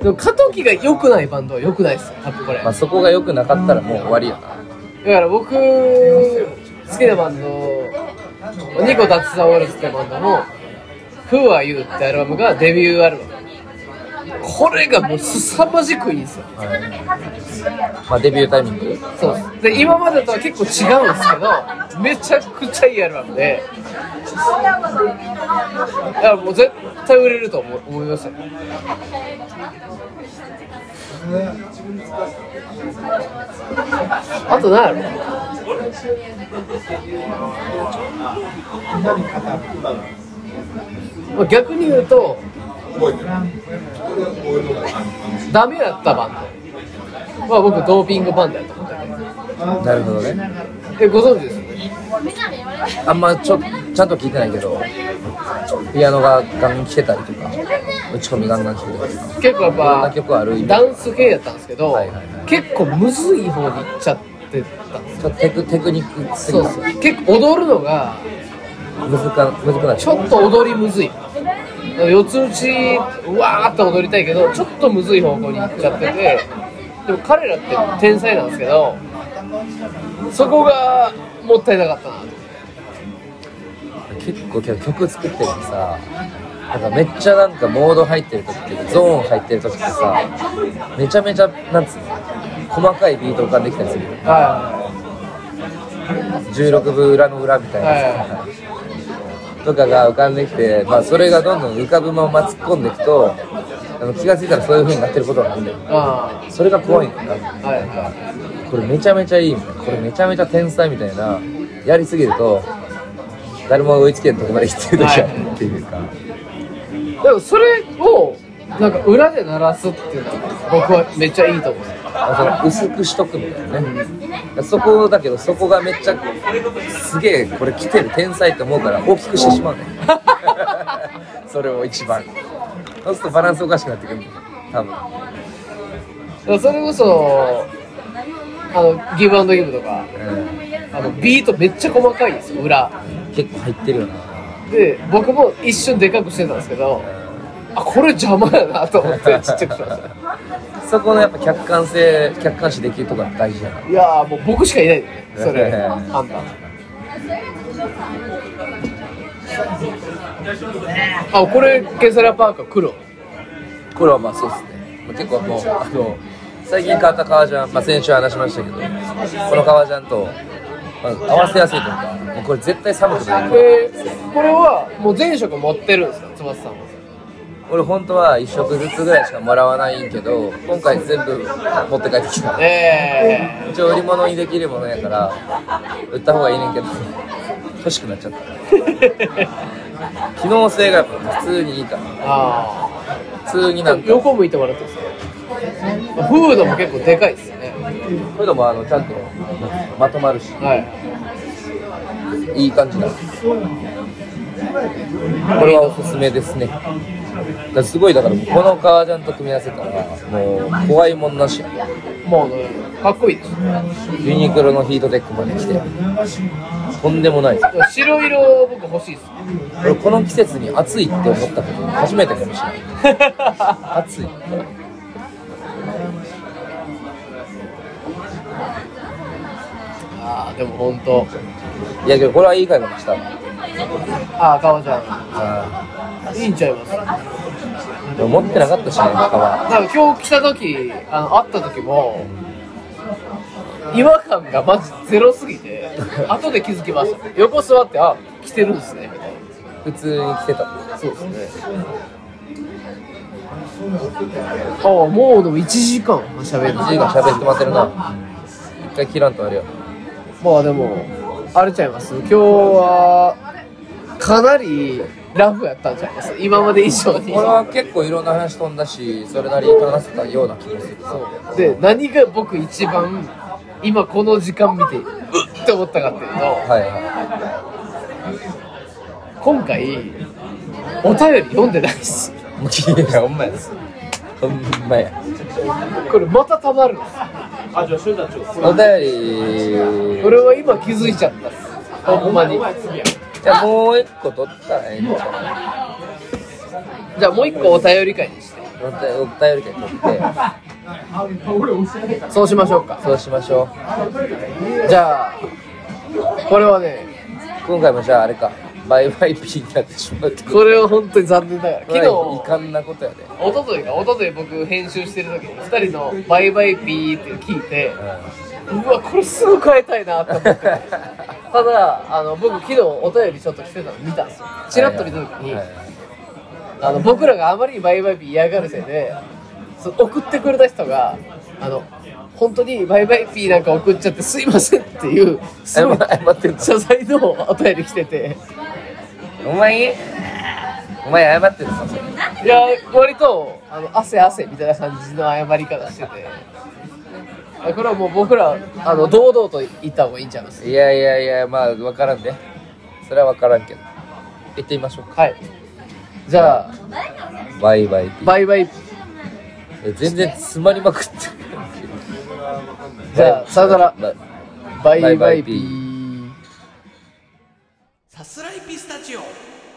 でも過渡期が良くないバンドは良くないですよ。多分これ。まあそこが良くなかったらもう終わりやな。だから僕好きなバンドニコ・ダッツ・ザ・ウォルズってバンドの「Who Are You」ってアルバムがデビューアルバムこれがもう凄まじくいいんですよ。まあデビュータイミング？そう。で今までとは結構違うんですけどめちゃくちゃいいアルバムで。いやもう絶対売れると思思いましたよあと何やろ？まあ逆に言うとダメやったバンド。は僕ドーピングバンドやと思っててなるほどねえご存知です。よねあんまちょちゃんと聞いてないけどピアノがガン来てたりとか打ち込みガンガンしてたりとか。結構やっぱ曲あるダンス系やったんですけど、はいはいはい。結構むずい方に行っちゃってたんですちょっとテクテクニックすぎたそうそう。結構踊るのがむずかむずくなっちょっと踊りむずい四つ打ちうわーって踊りたいけどちょっとむずい方向に行っちゃっててでも彼らって天才なんですけどそこがもったいなかったな。と結構曲作ってるとさなんかめっちゃなんかモード入ってる時ってゾーン入ってる時ってさめちゃめちゃなんつうの細かいビート浮かんできたりするよは16分裏の裏みたいなさ、とかが浮かんできて、まあ、それがどんどん浮かぶまま突っ込んでいくとあの気が付いたらそういう風になってることがあるんだよそれが怖いんだ。はいはこれめちゃめちゃいいみたいなこれめちゃめちゃ天才みたいなやりすぎると誰も追いつけんとこまで行ってる時あるっていうか、いでもそれをなんか裏で鳴らすっていうのは僕はめっちゃいいと思う。んですよ薄くしとくみたいなね。そこだけどそこがめっちゃすげえこれ来てる天才って思うから大きくしてしまうね。それを一番。そうするとバランスおかしくなってくる。多分。それこそあのギブアンドギブとかうあのビートめっちゃ細かいんですよ裏。ん結構入ってるよな。で僕も一瞬でかくしてたんですけどあこれ邪魔やなと思ってちっちゃくしましたそこのやっぱ客観性客観視できるところが大事やな。いやーもう僕しかいない。それ。うん判断あこれケセラパーカー黒。これはまあそうですね。まあ結構もうあの最近買った革ジャン、まあ、先週話しましたけどこの革ジャンと、まあ、合わせやすいというかもうこれ絶対寒くてい。いえー、これはもう全色持ってるんですか翼さんは？俺本当は1食ずつぐらいしかもらわないんけど今回全部持って帰ってきた。え一応売り物にできるものやから売った方がいいねんけど欲しくなっちゃった。ー、機能性がやっぱ普通にいいから。あ普通にあなんか。横向いてもらっていいですか？フードも結構でかいですよね。これでもあのちゃんとまとまるし。はい。いい感じだ。これはおすすめですねだすごいだからこの革ジャンと組み合わせたらもう怖いもんなし。やもうねかっこいいですユニクロのヒートテックまで来て。とんでもない。です白色僕欲しいです俺この季節に暑いって思ったこと初めてかもしれない。暑い。ああでも本当いやけどこれはいい買い物したわ。ああ革ジャあ。ンいいんちゃいます？ーでも持ってなかったしね革なんか今日来た時あの会った時も違和感がマジゼロすぎて 後で気づきました。横座ってあ来てるんですね。みたい普通に着てた。なそうですね。ああもうでも1時間喋る。1時間喋ってもらってるな。一回切らんとあれよ。まあでもあれちゃいます？今日はかなりラフやったんちゃいます？今まで以上に。俺は結構いろんな話飛んだしそれなりに話せたような気もする。そう。で何が僕一番今この時間見てうっって思ったかっていうとはいは今回お便り読んでないっす。い いやほんまや。ほんまやこれまたたまるんです。お便り。これは今気づいちゃった。っすほんまに。じゃあもう一個取ったらええんちゃじゃあもう一個お便り会にして。うお便お便り会取って。そうしましょうか。そうしましょじゃあこれはねう今回もじゃああれかバイバイピーになってしまうって。これは本当に残念ながら。昨これは遺日憾なことやで、一昨日か。一昨日僕編集してる時に2人の「バイバイピー」って聞いてうわこれすぐ変えたいなと思って。ただあの僕昨日お便りちょっと来てたの見たんですよ。チラッと見た時に、はい。はいあの僕らがあまりにバイバイピー嫌がるせいでそ送ってくれた人があの本当にバイバイピーなんか送っちゃってすいませんっていうすごい謝謝ってんの？謝罪のお便り来てて。お前お前謝ってるぞいや割とあの汗汗みたいな感じの謝り方してて。あこれはもう僕らあの堂々と言った方がいいんちゃいます？いやいやいやまあ分からんで。それは分からんけど。行ってみましょうか。はい。じゃあバイバイ。ピーバイバイ。え全然詰まりまくってるじゃあさよなら。ババイバイ。ピバイバイピーさすらいピスタチオ